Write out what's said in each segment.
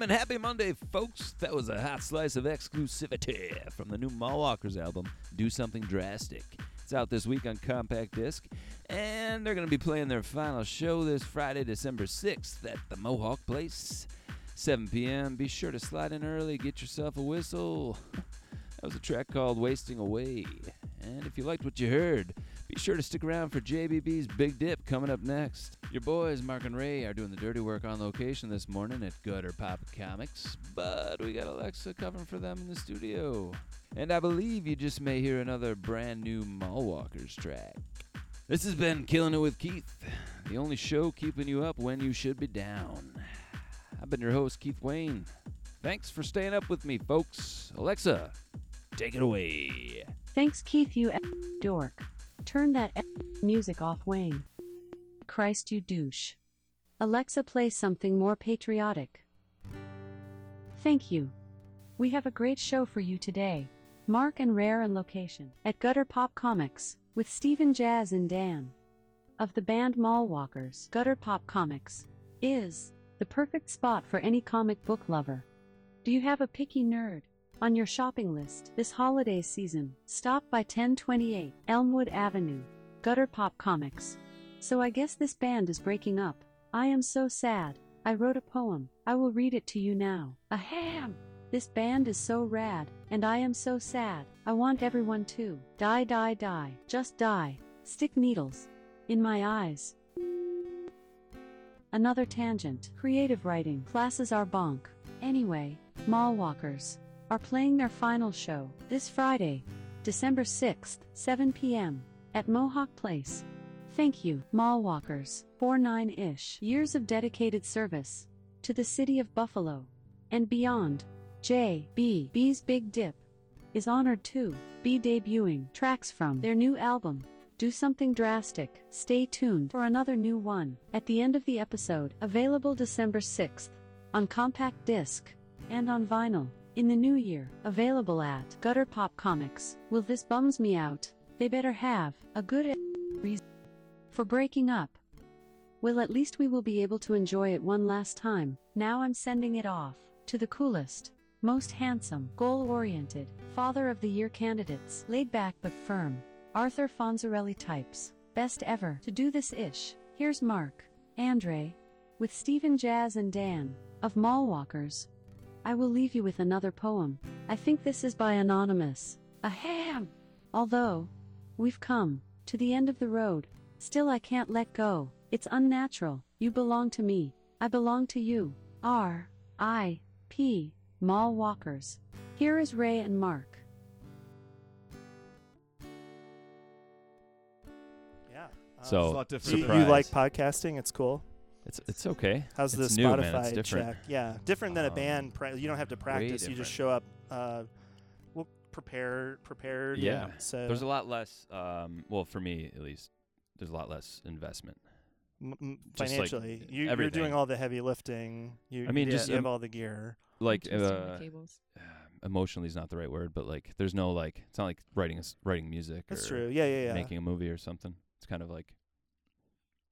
Damn and happy Monday, folks. That was a hot slice of exclusivity from the new Mallwalkers album, Do Something Drastic. It's out this week on compact disc, and they're going to be playing their final show this Friday, December 6th at the Mohawk Place, 7 p.m. Be sure to slide in early, get yourself a whistle. That was a track called Wasting Away. And if you liked what you heard, be sure to stick around for JBB's Big Dip coming up next. Your boys, Mark and Ray, are doing the dirty work on location this morning at Gutter Pop Comics, but we got Alexa covering for them in the studio. And I believe you just may hear another brand new Mallwalkers track. This has been Killing It with Keith, the only show keeping you up when you should be down. I've been your host, Keith Wayne. Thanks for staying up with me, folks. Alexa, take it away. Thanks, Keith, you dork. Turn that music off, Wayne. Christ, you douche. Alexa, play something more patriotic. Thank you. We have a great show for you today. Mark and Ray and location at Gutter Pop Comics with Stephen Jazz and Dan. Of the band Mallwalkers, Gutter Pop Comics is the perfect spot for any comic book lover. Do you have a picky nerd on your shopping list this holiday season? Stop by 1028 Elmwood Avenue, Gutter Pop Comics. So I guess this band is breaking up. I am so sad. I wrote a poem. I will read it to you now. Ahem! This band is so rad, and I am so sad. I want everyone to die, die, die, just die. Stick needles in my eyes. Another tangent. Creative writing. Classes are bonk. Anyway, Mallwalkers are playing their final show this Friday, December 6th, 7 p.m. at Mohawk Place. Thank you, Mallwalkers, for nine ish years of dedicated service to the city of Buffalo and beyond. J. B. B's Big Dip is honored to be debuting tracks from their new album. Do something drastic. Stay tuned for another new one at the end of the episode, available December 6th on compact disc and on vinyl. In the new year, available at Gutter Pop Comics. Will this bums me out? They better have a good reason for breaking up. Well, at least we will be able to enjoy it one last time. Now I'm sending it off to the coolest, most handsome, goal oriented, father of the year candidates, laid back but firm, Arthur Fonzarelli types. Best ever to do this ish. Here's Mark, and Ray, with Stephen Jazz and Dan, of Mallwalkers. I will leave you with another poem. I think this is by Anonymous. Ahem! Although, we've come to the end of the road, still I can't let go. It's unnatural. You belong to me. I belong to you. R. I. P. Mall Walkers. Here is Ray and Mark. Yeah. Uh, So, a lot different. you, you like podcasting? It's cool. It's it's okay. How's it's the new, man. It's Spotify different. check? Yeah, different than a Um, band. Pra- you don't have to practice. You just show up. Uh, well, prepare, prepared. Yeah. So There's a lot less. Um, well, for me at least, there's a lot less investment. m- m- just like financially, you, you're doing all the heavy lifting. You, I mean, you just, you have all the gear. Like Twisting the uh, cables. emotionally is not the right word, but like there's no like it's not like writing a s writing music That's or true. Yeah, yeah, yeah. making a movie or something. It's kind of like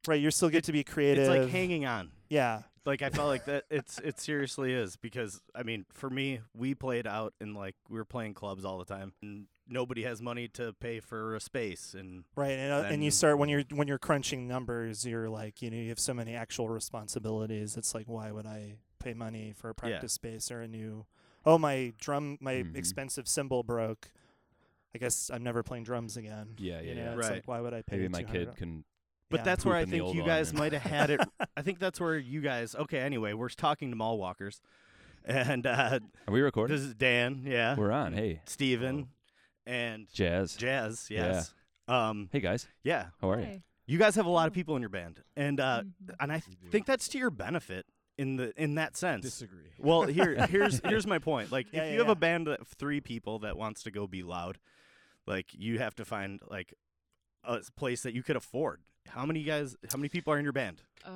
right, you still get to be creative. It's like hanging on. Yeah, Like I felt like that. It's it seriously is because I mean, for me, we played out and like we were playing clubs all the time, and nobody has money to pay for a space, and right. And, uh, and you start when you're when you're crunching numbers. You're like, you know, you have so many actual responsibilities. It's like, why would I pay money for a practice space or a new? Oh, my drum, my Mhm. expensive cymbal broke. I guess I'm never playing drums again. yeah, yeah, You know, yeah. it's Right. like, why would I pay? Maybe my $200? kid can. But Yeah. that's where I think you guys might have had it. I think that's where you guys. Okay, anyway, we're talking to mall walkers, and uh, Are we recording? this is Dan, yeah, We're on. Hey, Steven, and Jazz. Jazz, yes, um, Hey guys, yeah. how are you? You guys have a lot of people in your band, and uh, Mhm. and I We do. think that's to your benefit in the in that sense. Disagree. Well, here here's here's my point. Like Yeah, if yeah, you have yeah. a band of three people that wants to go be loud, like you have to find like a place that you could afford. How many guys? How many people are in your band? Oh,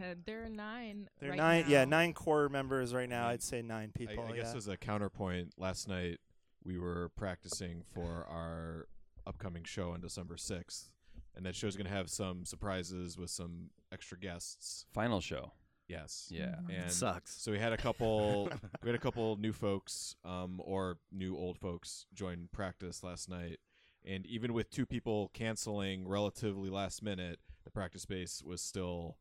uh, there are nine. There are right nine, yeah, nine core members right now. I, I'd say nine people. I guess yeah. as a counterpoint, last night we were practicing for our upcoming show on December sixth, and that show's going to have some surprises with some extra guests. Final show. Yes. Yeah. And Sucks. So we had a couple we had a couple new folks um or new old folks join practice last night. And even with two people canceling relatively last minute, the practice space was still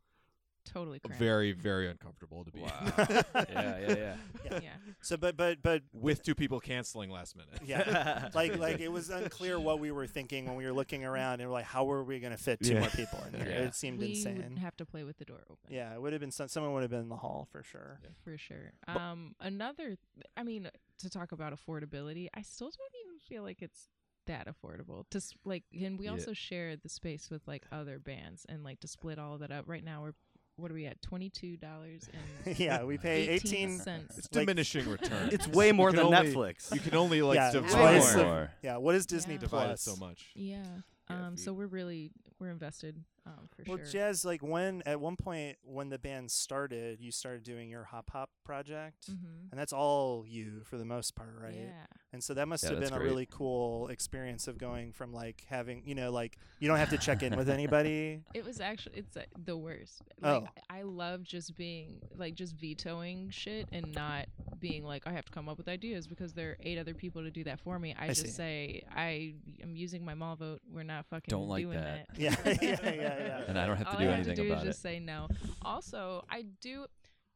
Totally cramped. very very uncomfortable to be in. Wow. yeah, yeah, yeah. Yeah. yeah. So, but but but with two people canceling last minute. yeah, like like it was unclear what we were thinking when we were looking around and we're like, how were we going to fit two Yeah. more people in here? Yeah. It seemed we insane. would have to play with the door open. yeah, it would have been some, someone would have been in the hall for sure. for sure. Um, another, I mean, to talk about affordability, I still don't even feel like it's that affordable to s- like. And we Yeah. also share the space with like other bands, and like to split all of that up. Right now, we're what are we at? Twenty two dollars and yeah, we pay 18 cents. It's Like- diminishing return. It's way more than only- Netflix. You can only like Yeah, divide twice it- more. Yeah, what is Disney Yeah. divide Plus? so much. Yeah. Yeah, Um. if So we're really we're invested. Um. For Well, sure. Jazz, like when at one point when the band started, you started doing your hop hop project, mm-hmm. and that's all you for the most part, right? Yeah. And so that must Yeah, have that's been a really cool experience of going from like having, you know, like you don't have to check in with anybody. It was actually it's uh, the worst. Like, Oh. I love just being like just vetoing shit and not being like I have to come up with ideas because there are eight other people to do that for me. I, I just see. say I am using my mall vote. We're not fucking Don't like doing that. that. Yeah, yeah, yeah, yeah. And I don't have to All do I have anything to do about is it. just say no. Also, I do.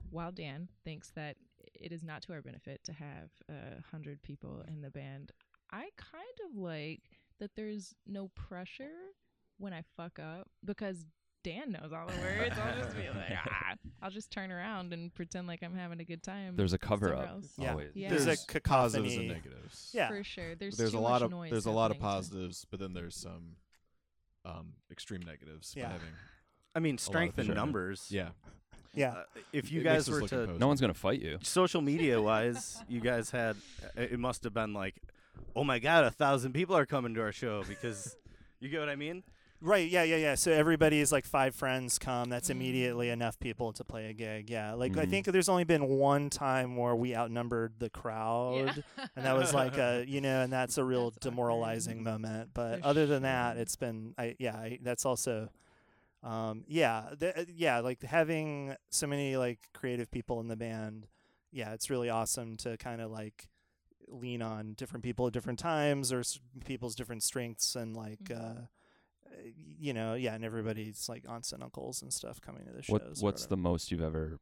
While Dan thinks that it is not to our benefit to have a hundred people in the band, I kind of like that there's no pressure when I fuck up because Dan knows all the words. I'll just be like, ah, I'll just turn around and pretend like I'm having a good time. There's a cover up. else. Yeah. Always. Yeah. There's a There's positives and negatives. Yeah. for sure. There's there's too a lot much of noise there's a lot of happening to- positives, but then there's some um, extreme negatives. by Yeah. having I mean, strength in Sure. numbers. yeah. Yeah. Uh, if you It guys were to imposing. No one's gonna fight you. social media wise, you guys had it must have been like, oh my god, a thousand people are coming to our show because you get what I mean. Right. Yeah. Yeah. Yeah. So everybody is like five friends come. That's Mm. immediately enough people to play a gig. Yeah. Like I Mhm. think there's only been one time where we outnumbered the crowd, and that was like a you know, and that's a real That's awkward. demoralizing moment. But For other than that, it's been I yeah. I, that's also. Um, yeah, th- uh, yeah, like having so many like creative people in the band. Yeah, it's really awesome to kind of like lean on different people at different times or s- people's different strengths and like Mhm. uh uh, you know, yeah, and everybody's like aunts and uncles and stuff coming to the shows. What or What's the most you've ever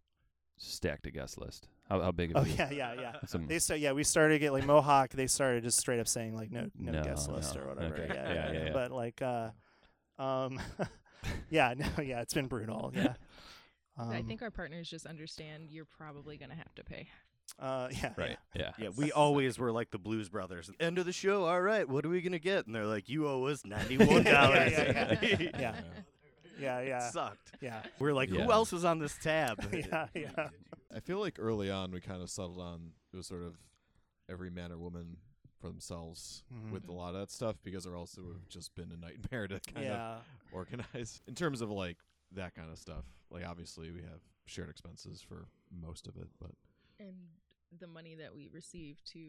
stacked a guest list? How how big? Oh Of yeah, yeah, yeah. Some, They start, yeah, we started get like Mohawk. They started just straight up saying like no, no, No, guest list or whatever. Okay. Yeah, Yeah, yeah, yeah, yeah. But like, uh, um, yeah, no, yeah, it's been brutal. Yeah. Um, I think our partners just understand you're probably gonna have to pay. Uh, yeah. right. Yeah. Yeah, we always were like the Blues Brothers. End of the show. All right, what are we gonna get? And they're like, you owe us ninety one dollars. Yeah, yeah, yeah. Yeah, yeah, Sucked. yeah, We're like, Yeah. who else is on this tab? yeah, yeah. I feel like early on we kind of settled on it was sort of every man or woman for themselves Mhm. with a lot of that stuff because there also have just been a nightmare to kind of organize in terms of like that kind of stuff. Like obviously we have shared expenses for most of it, but and the money that we receive to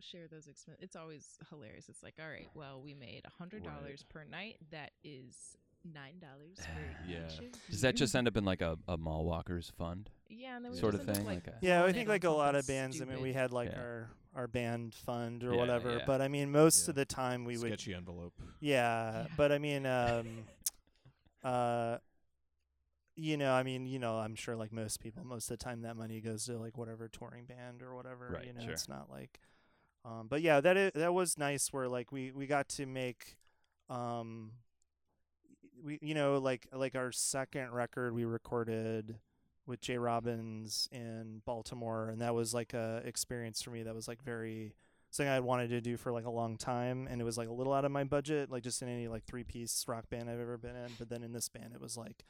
share those expenses it's always hilarious it's like all right well we made a hundred dollars per night that is nine dollars for Yeah. each Does that just end up in like a, a mall walkers fund? yeah and then we sort just of thing, like, like a- Yeah, I think like a lot of something bands. I mean, we had like Yeah. our our band fund or Yeah, whatever. yeah. But I mean, most Yeah. of the time we would sketchy envelope. Yeah, Yeah. but I mean, um, uh, you know, I mean, you know, I'm sure like most people, most of the time that money goes to like whatever touring band or whatever. Right, you know, sure. it's not like, um, but yeah, that is, that was nice. Where like we we got to make, um, we you know like like our second record we recorded with Jay Robbins in Baltimore, and that was like a experience for me that was like very something I had wanted to do for like a long time, and it was like a little out of my budget, like just in any like three piece rock band I've ever been in. But then in this band, it was like,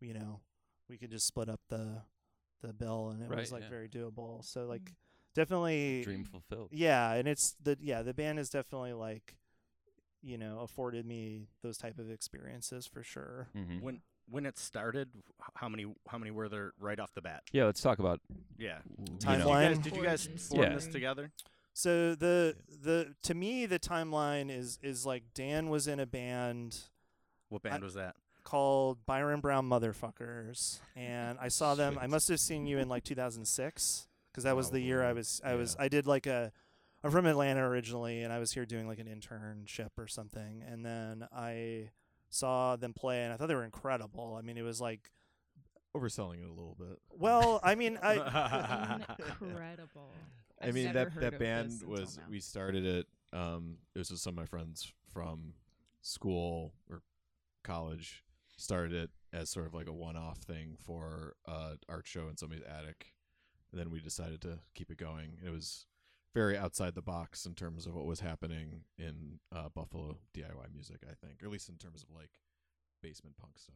you know, we could just split up the the bill, and it Right, was like yeah. very doable. So Mm. like definitely Dream fulfilled. yeah, and it's the yeah the band is definitely like, you know, afforded me those type of experiences for sure. hmm when when it started, how many how many were there right off the bat? Yeah. Let's talk about Yeah. you know, Did you Timeline? guys, did you guys form Yeah. this together? So the the to me the timeline is is like Dan was in a band What band was that? Called Byron Brown Motherfuckers, and I saw them. I must have seen you in like 2006 because that was the year I was. I was. I did like a. I'm from Atlanta originally, and I was here doing like an internship or something, and then I saw them play, and I thought they were incredible. I mean, it was like, Overselling it a little bit. well, I mean, I. Incredible. I I've mean that that band was now. we started it. Um, it was with some of my friends from school or college. Started it as sort of like a one-off thing for uh art show in somebody's attic. And then we decided to keep it going. It was very outside the box in terms of what was happening in uh, Buffalo DIY music. I think, or at least in terms of like basement punk stuff.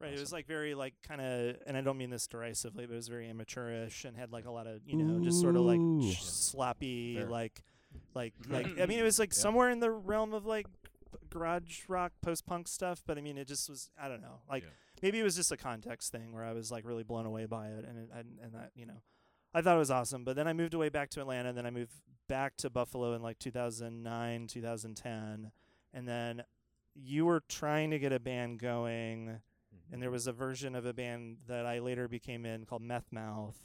Right, it was like very like kind of, and I don't mean this derisively, but it was very amateurish and had like a lot of you know just sort of like Ooh. sh- sloppy Fair. like, like like I mean it was like Yeah. somewhere in the realm of like garage rock post punk stuff, but I mean it just was I don't know like Yeah. maybe it was just a context thing where I was like really blown away by it and it, and and that you know I thought it was awesome, but then I moved away back to Atlanta, and then I moved back to Buffalo in like 2009, 2010, and then you were trying to get a band going and there mm-hmm. was a version of a band that I later became in called Meth Mouth.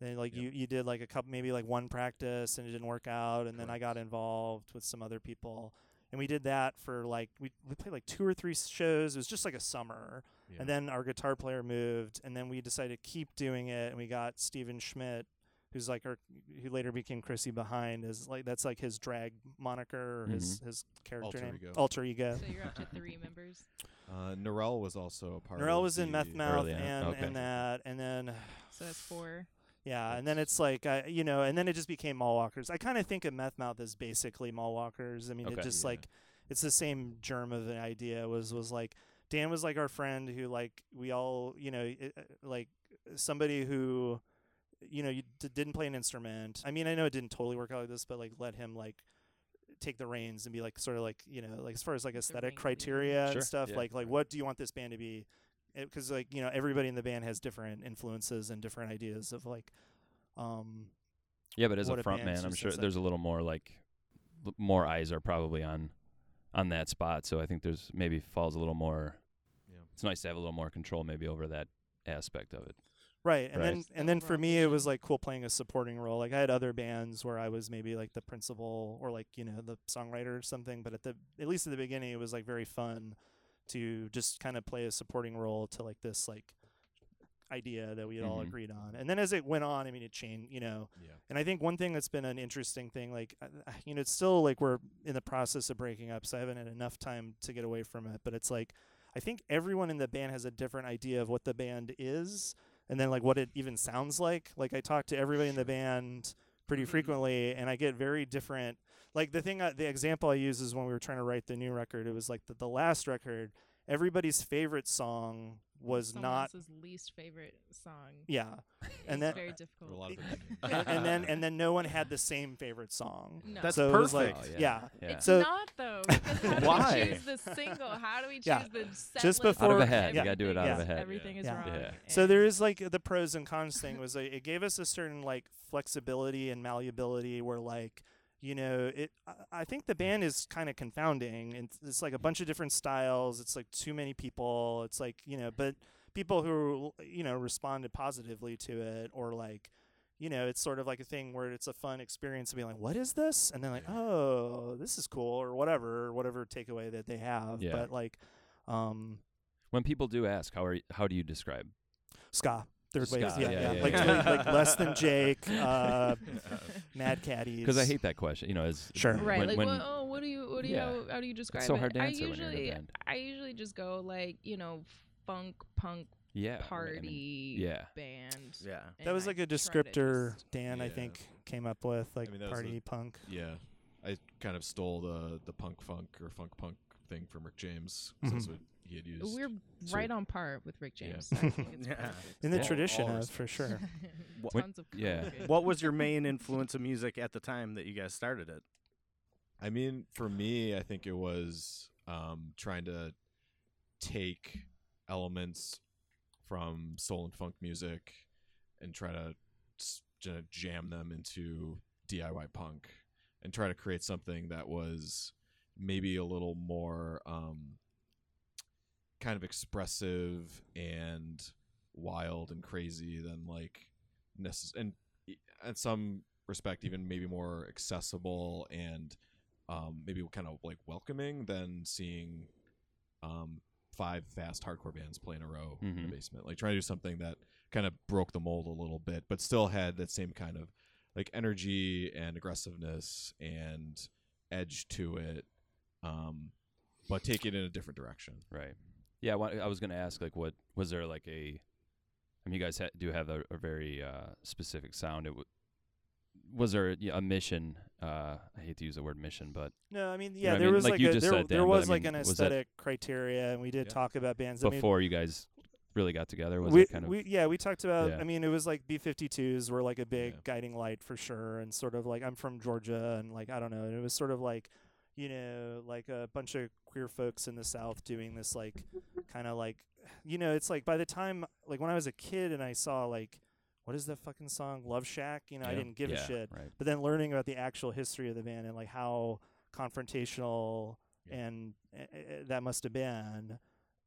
Then like Yep. you you did like a couple maybe like one practice and it didn't work out and then I got involved with some other people and we did that for like we we played like two or three shows. It was just like a summer. Yeah. And then our guitar player moved and then we decided to keep doing it and we got Steven Schmidt who's like our who later became Chrissy behind is like that's like his drag moniker or his his character Alter name ego. alter ego. So you're up to three members. Uh, Norel was also a part. Norel of was in the Meth Mouth and, okay. and that, and then So that's four. Yeah, and then it's like I, you know, and then it just became Mall Walkers. I kind of think of Meth Mouth as basically Mall Walkers. I mean, it just Yeah. like it's the same germ of an idea. Was was like Dan was like our friend who like we all you know it, uh, like somebody who you know you d- didn't play an instrument. I mean, I know it didn't totally work out like this, but like let him like take the reins and be like sort of like you know like as far as like aesthetic ring leader. criteria Sure, and stuff yeah. like like what do you want this band to be because like you know everybody in the band has different influences and different ideas of like um Yeah, but as a a front band man, I'm sure is, like- there's a little more like l- more eyes are probably on on that spot. So I think there's maybe falls a little more. Yeah. It's nice to have a little more control maybe over that aspect of it. right and Right. then and then for me it was like cool playing a supporting role like i had other bands where i was maybe like the principal or like you know the songwriter or something but at the at least at the beginning it was like very fun to just kind of play a supporting role to like this like idea that we had all Mhm. agreed on and then as it went on i mean it changed you know Yeah. And I think one thing that's been an interesting thing, like, uh, uh, you know, it's still like we're in the process of breaking up, so I haven't had enough time to get away from it. But it's like, I think everyone in the band has a different idea of what the band is, and then like what it even sounds like. Like, I talk to everybody in the band pretty frequently, and I get very different. Like the thing, I, the example I use is when we were trying to write the new record. It was like the, the last record. Everybody's favorite song was Someone not, else's least favorite song. yeah, and It's then very A difficult. lot of and, and then and then no one had the same favorite song. No. That's so it was like, perfect. Oh, yeah. yeah. It's So- not though. Because how do Why? we choose the single? How do we choose Yeah. the set Just before- Out of a hat. You gotta do it out of a Everything is- Everything is Yeah. wrong. Yeah. So there is like the pros and cons thing was like, it gave us a certain like flexibility and malleability where like you know it I- think the band is kind of confounding and it's like a bunch of different styles it's like too many people it's like you know but people who you know responded positively to it or like you know it's sort of like a thing where it's a fun experience to be like what is this and then like oh this is cool or whatever or whatever takeaway that they have Yeah. but like um When people do ask, how are you, how do you describe? ska third wave Ska, yeah, yeah, yeah, yeah, like, like like less than jake uh mad caddies Because I hate that question. You know, as Sure. Right, When, like when, what, oh, what do you, what do you, Yeah. how, how do you describe so it? hard to I answer when you're in a usually, band. I usually just go like, you know, funk, punk, yeah, I mean- party, yeah. band. Yeah. and that was like a descriptor just- dan i think came up with like mean, party the- punk Yeah, I kind of stole the the punk funk or funk punk thing from Rick james That's Mhm. what he had used. We're So- right on par with Rick James. I think Yeah. in the Yeah. tradition of for sure When- Tons of yeah. What was your main influence of music at the time that you guys started it? I mean, for me, I think it was um, trying to take elements from soul and funk music and try to s- j- jam them into DIY punk and try to create something that was maybe a little more um, kind of expressive and wild and crazy than like necess- and in some respect even maybe more accessible and um, maybe kind of like welcoming than seeing um, five fast hardcore bands play in a row in the Mhm. basement. Like trying to do something that kind of broke the mold a little bit, but still had that same kind of like energy and aggressiveness and edge to it, um, but take it in a different direction. Right. Yeah, I was going to ask, like, what was there like a? I mean, you guys ha- do have a, a very uh, specific sound. It w- was there yeah, a mission? Uh, I hate to use the word mission, but No, I mean, yeah, what I there mean? was Like like, you a, just there, said, there Dan, I was like mean, an aesthetic criteria, and we did Yeah. talk about bands. Before you guys really got together, was we, it kind of? we yeah we talked about Yeah. i mean it was like b-52s were like a big Yeah. guiding light for sure and sort of like i'm from georgia and like i don't know and it was sort of like you know like a bunch of queer folks in the south doing this like kind of like you know it's like by the time like when i was a kid and i saw like what is that fucking song love shack you know i didn't give yeah, a shit Right. but then learning about the actual history of the band and like how confrontational Yeah. and uh, that must have been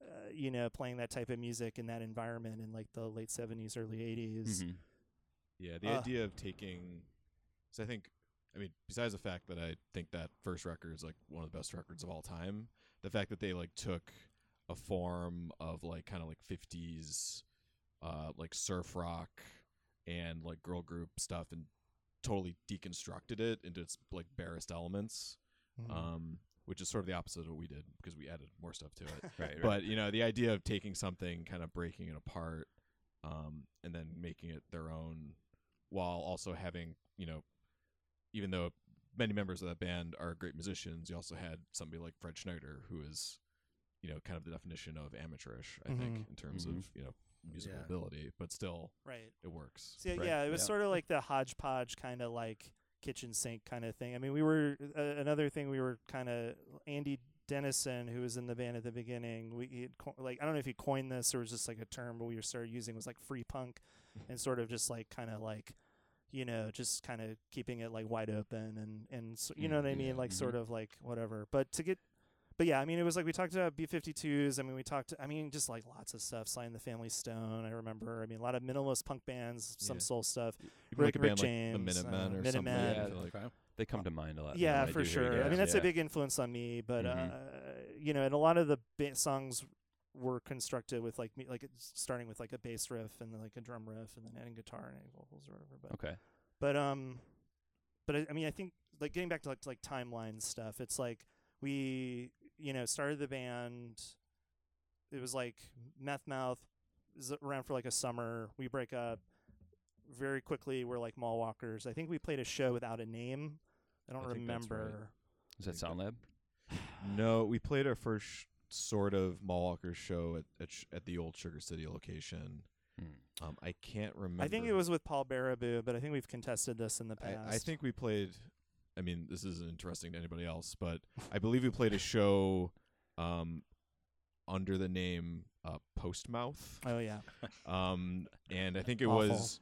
uh, you know playing that type of music in that environment in like the late 70s early 80s Mhm. Yeah, the Uh. idea of taking. So I think, I mean, besides the fact that I think that first record is like one of the best records of all time, the fact that they like took a form of like kind of like fifties, uh, like surf rock and like girl group stuff and totally deconstructed it into its like barest elements, Mhm. um, which is sort of the opposite of what we did because we added more stuff to it. Right. right. but you know the idea of taking something kind of breaking it apart um, and then making it their own while also having you know even though many members of that band are great musicians you also had somebody like fred schneider who is you know kind of the definition of amateurish i think Mhm. in terms Mhm. of you know musical Yeah. ability but still right it works so Right, yeah it was yeah. sort of like the hodgepodge kind of like kitchen sink kind of thing i mean we were uh, another thing we were kind of andy dennison who was in the band at the beginning we he'd co- like i don't know if he coined this or it was just like a term but we were started using was like free punk and sort of just like kind of like you know just kind of keeping it like wide open and and so, you know what i mean yeah. like Mhm. sort of like whatever but to get but yeah, I mean, it was like we talked about B52s. I mean, we talked, I mean, just like lots of stuff. Sly and the Family Stone, I remember. I mean, a lot of minimalist punk bands, some Yeah. soul stuff. even like a Rick- band Rick like the James, minutemen uh, or something Minutemen. I Yeah, feel like Okay. they come to mind a lot. Yeah, for sure. you I mean, that's yeah. a big influence on me. But Mhm. uh, you know, and a lot of the ba- songs were constructed with like me, like starting with like a bass riff and then like a drum riff and then adding guitar and adding vocals or whatever. But Okay. but um, but I, I mean, I think like getting back to like, to, like timeline stuff. It's like we you know started the band. It was like Meth Mouth is around for like a summer. We break up very quickly. We're like mall walkers. I think we played a show without a name. I don't I think that's right. remember. Is that think Sound Lab? no we played our first sh- sort of mallwalkers show at at, sh- at the old sugar city location Hmm. um, i can't remember I think it was with Paul Baraboo, but I think we've contested this in the past. I, I think we played. I mean, this isn't interesting to anybody else, but I believe we played a show um, under the name uh, Postmouth, Oh yeah. um, and I think it Awful. was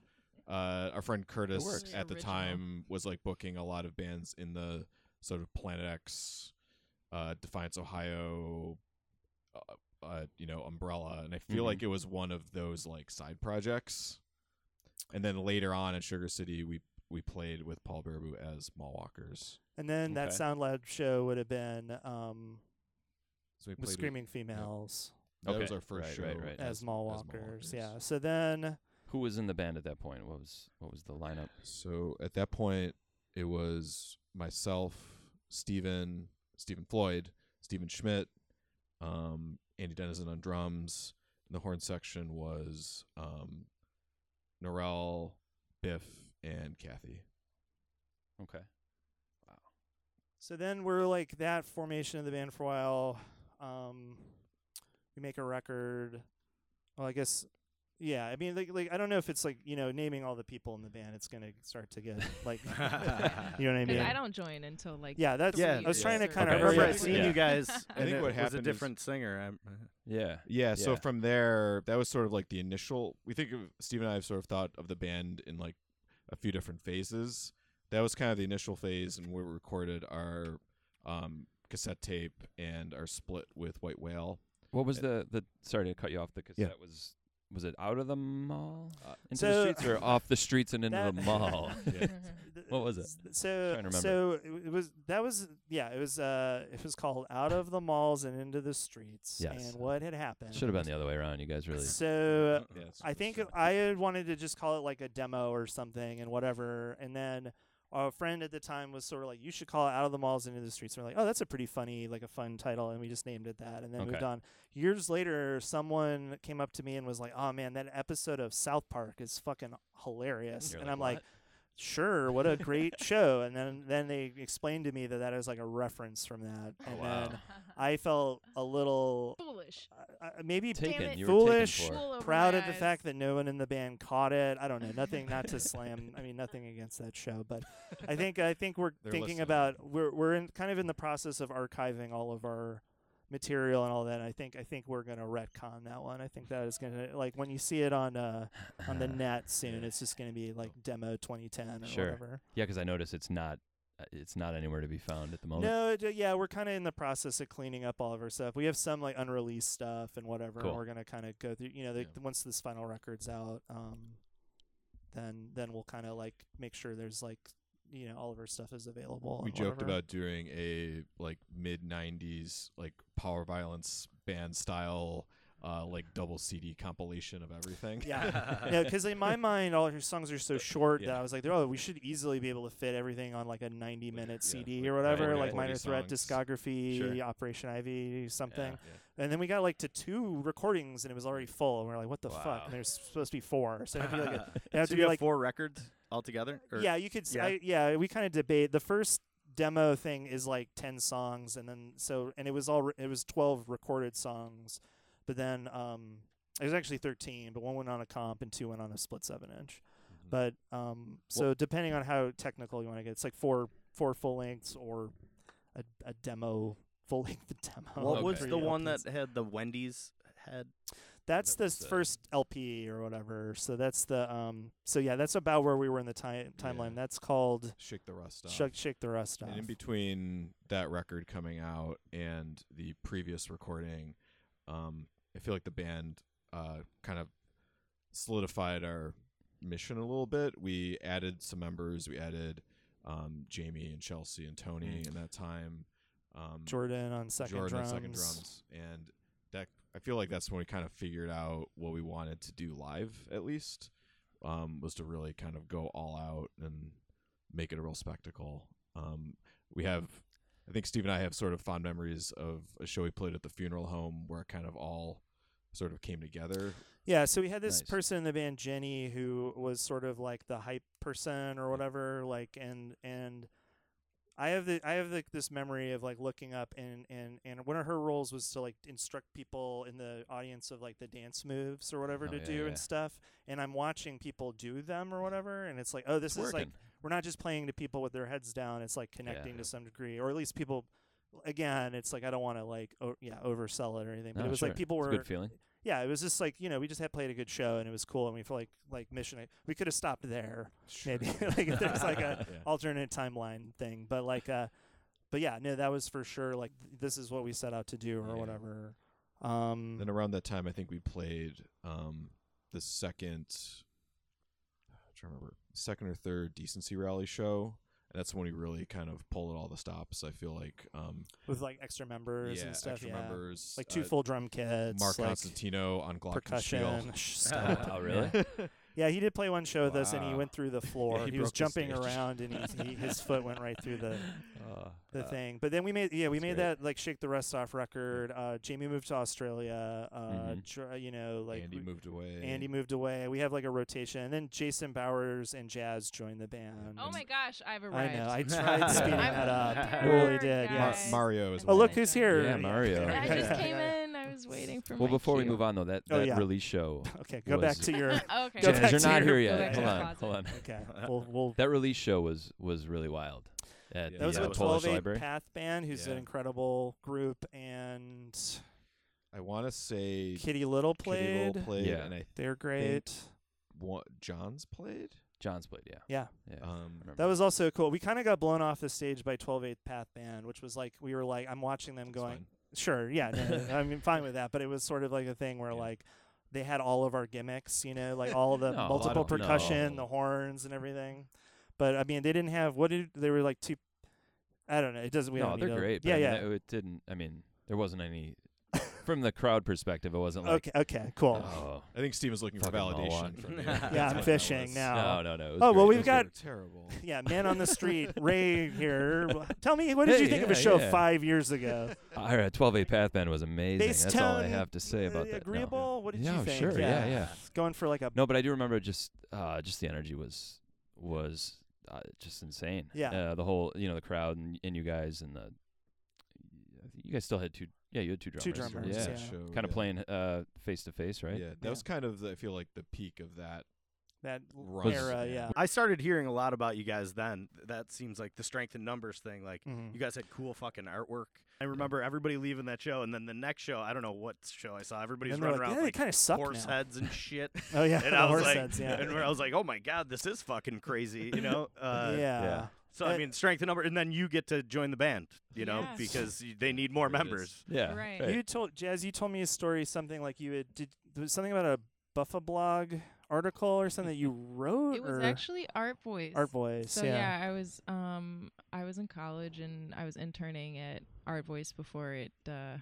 uh, our friend Curtis works. at the Original. time was like booking a lot of bands in the sort of Planet X, uh, Defiance, Ohio. Uh, you know, Umbrella, and I feel Mhm. like it was one of those like side projects. And then later on at Sugar City, we we played with Paul Baraboo as Mallwalkers. And then that Okay. Sound Lab show would have been um, So we with played with- Screaming Females That was our first right, show right, right. as, mall walkers. Mallwalkers. Yeah. So then Who was in the band at that point? What was what was the lineup? So at that point, it was myself, stephen Stephen Floyd, Stephen Schmidt, um, Andy Dennison on drums. And the horn section was um, Norel, Biff, and Kathy. Okay. Wow. So then we're like that formation of the band for a while. Um, we make a record. Well, I guess, yeah. I mean, like, like I don't know if it's like you know naming all the people in the band. It's gonna start to get like, you know what I mean? I don't join until like yeah, that's. Yeah, I was trying to kind I of Okay. remember hurry I seen Yeah. you guys. I think it what was happened a is- different singer. I'm, Yeah. Yeah, so from there, that was sort of like the initial. We think of Steve and I have sort of thought of the band in like a few different phases. That was kind of the initial phase, and we recorded our um, cassette tape and our split with White Whale. What was the the? Sorry to cut you off. The cassette Yeah. was was it out of the mall Uh, into the streets or off the streets and into That- the mall? Yeah. What was it? S- So Trying to remember. so it it was that was yeah it was uh it was called out of the malls and into the streets Yes. and what had happened Should have been the other way around. You guys really. so Yeah, I think like- I had wanted to just call it like a demo or something and whatever. And then a friend at the time was sort of like, you should call it Out of the Malls into the Streets. And we're like, oh, that's a pretty funny, like a fun title. And we just named it that and then moved on. Years later, someone came up to me and was like, oh man, that episode of South Park is fucking hilarious. You're and like, I'm like, "What?" Sure, what a great show. And then, then they explained to me that that is like a reference from that. Oh, and wow. then I felt a little, Foolish. uh, maybe taken. it. Foolish. taken for. Wool proud my of the fact that no one in the band caught it. I don't know, nothing not to slam. I mean, nothing against that show, but I think I think we're They're thinking listening. about we're we're in kind of in the process of archiving all of our material and all that. I think I think we're gonna retcon that one. I think that is gonna like when you see it on uh on the net soon, it's just gonna be like demo 2010 or Sure. whatever. Yeah, because I notice it's not uh, it's not anywhere to be found at the moment. No, d- yeah, we're kind of in the process of cleaning up all of our stuff. We have some like unreleased stuff and whatever. and we're gonna kind of go through. You know, the, Yeah. once this final record's out, um, then then we'll kind of like make sure there's like you know all of our stuff is available. we joked whatever. about doing a like mid '90s like power violence band style uh, like double CD compilation of everything. Yeah. yeah, because in my mind, all her songs are so short that I was like, oh, we should easily be able to fit everything on like a 90 Like, minute yeah, CD like or whatever, 40 like Minor Threat songs. discography, Sure. Operation Ivy, something. Yeah. And then we got like to two recordings and it was already full. And we are like, what the fuck? And there's supposed to be four. So it'd be like, a, it'd have so to be like four records altogether? Or yeah, you could. s yeah. I- yeah, we kind of debate. The first demo thing is like ten songs, and then so and it was all re- it was twelve recorded songs, but then um it was actually thirteen, but one went on a comp and two went on a split seven inch. Mhm. But um so depending on how technical you want to get, it's like four four full lengths or a a demo full length demo. What Okay. was Three the one that had the Wendy's head? That's That the was s- the- first LP or whatever. So that's the um. So yeah, that's about where we were in the time timeline. Yeah. That's called Shake the rust off. shake, shake the rust off. And in between that record coming out and the previous recording, um, I feel like the band uh, kind of solidified our mission a little bit. We added some members. We added um, Jamie and Chelsea and Tony Mm. in that time. Um, Jordan on second Jordan on drums. second drums, and I feel like that's when we kind of figured out what we wanted to do live. At least um, was to really kind of go all out and make it a real spectacle. Um, we have, I think Steve and I have sort of fond memories of a show we played at the funeral home where it kind of all sort of came together. Yeah, so we had this Nice. person in the band, Jenny, who was sort of like the hype person or whatever. Like, and and I have the I have the, this memory of like looking up and and and one of her roles was to like instruct people in the audience of like the dance moves or whatever Oh, to yeah, do yeah. and stuff. And I'm watching people do them or whatever, and it's like, oh, this It's is like we're not just playing to people with their heads down. It's like connecting Yeah. to some degree, or at least people. Again, it's like I don't want to like o- yeah oversell it or anything, but No, it was sure. like people It's a were good feeling. Yeah, it was just like you know we just had played a good show and it was cool and we felt like like mission. We could have stopped there maybe like if there's like a Yeah. alternate timeline thing, but like uh, but yeah, no, that was for sure like th- this is what we set out to do or Yeah. whatever. Um, Then around that time, I think we played um, the second, trying remember, second or third decency rally show, and that's when we really kind of pulled all the stops. I feel like, um, with like extra members yeah, and stuff, extra yeah, members, like two uh, full drum kits, Mark like Constantino on glockenspiel. percussion. Shh. Oh, really? Yeah, he did play one show with us, and he Wow. went through the floor. he he was broke the jumping stage. around, and he, he, his foot went right through the Uh, the uh, thing. But then we made yeah we made great. that like shake the rust off record. Uh, Jamie moved to Australia. Uh, Mhm. tr- you know like Andy we- moved away. Andy moved away. We have like a rotation, and then Jason Bowers and Jazz joined the band. Oh my gosh, I've I know. I tried speeding I'm that up. I here, really did. guys. Mar- Yes. Mario as Oh look who's here! Yeah, Mario. I just came in. I was waiting for well, my before we move on though, that Oh, yeah. release show. Okay, go back to your. Oh, okay. Go back you're to not your- here yet. back Hold on, closet. hold on. Okay, we'll we'll. That release show was was really wild. At Yeah, That was the uh, with Polish 12 Library. Path Band, who's an incredible group, and I want to say Kitty Little Kitty played. Little played, Yeah. and I They're great. What John's played. John's played, yeah. Yeah. Yeah. Um, That was also cool. We kind of got blown off the stage by 12 8 Path Band, which was like we were like I'm watching them That's going, fine. Sure, yeah, no, no, I'm fine with that. But it was sort of like a thing where Yeah. like they had all of our gimmicks, you know, like all the No, multiple percussion, the horns, and everything. But I mean, they didn't have what did they were like two. I don't know. It doesn't. We no, they're great. Yeah, I mean, yeah. It didn't. I mean, there wasn't any. From the crowd perspective, it wasn't like. okay, okay, cool. Oh, I think Steve Steven's looking for validation. From you. Yeah, I'm fishing was. now. no, no, no. it was Oh, well, great. we've got- terrible. Yeah, man on the street, Ray here. Tell me, what did you Hey, think of a show yeah. five years ago? All right, 12 8 Path Band was amazing. Bass That's all I have to say about uh, that. No. Agreeable? What did Yeah, you think? sure, yeah, yeah. Going for like a No, but I do remember just uh, just the energy was was uh, just insane. Yeah. Uh, the whole you know the crowd and, and you guys and the you guys still had two yeah you had two drummers. Two drummers, Yeah. yeah. Show, Kind of yeah. playing uh face to face, right? Yeah, that Yeah. was kind of the, I feel like the peak of that. that Run. era. Yeah. Yeah. I started hearing a lot about you guys then. That seems like the strength in numbers thing. Like Mhm. you guys had cool fucking artwork. I remember everybody leaving that show, and then the next show, I don't know what show I saw. Everybody's And running like, around yeah, with, they kind of suck like horse now. heads and shit. Oh yeah, and I was horse like, heads. Yeah. and I was like, oh my god, this is fucking crazy, you know? Uh, yeah. yeah. So I Uh, mean, strength in number, and then you get to join the band, you know, Yes. because y- they need more There it is. members. Yeah. Right. You told Jazz. You told me a story. Something like you had did. There was something about a Buffablog article or something that you wrote. It was or actually Art Voice. Art Voice. So yeah. yeah. I was um I was in college and I was interning at Art Voice before it uh,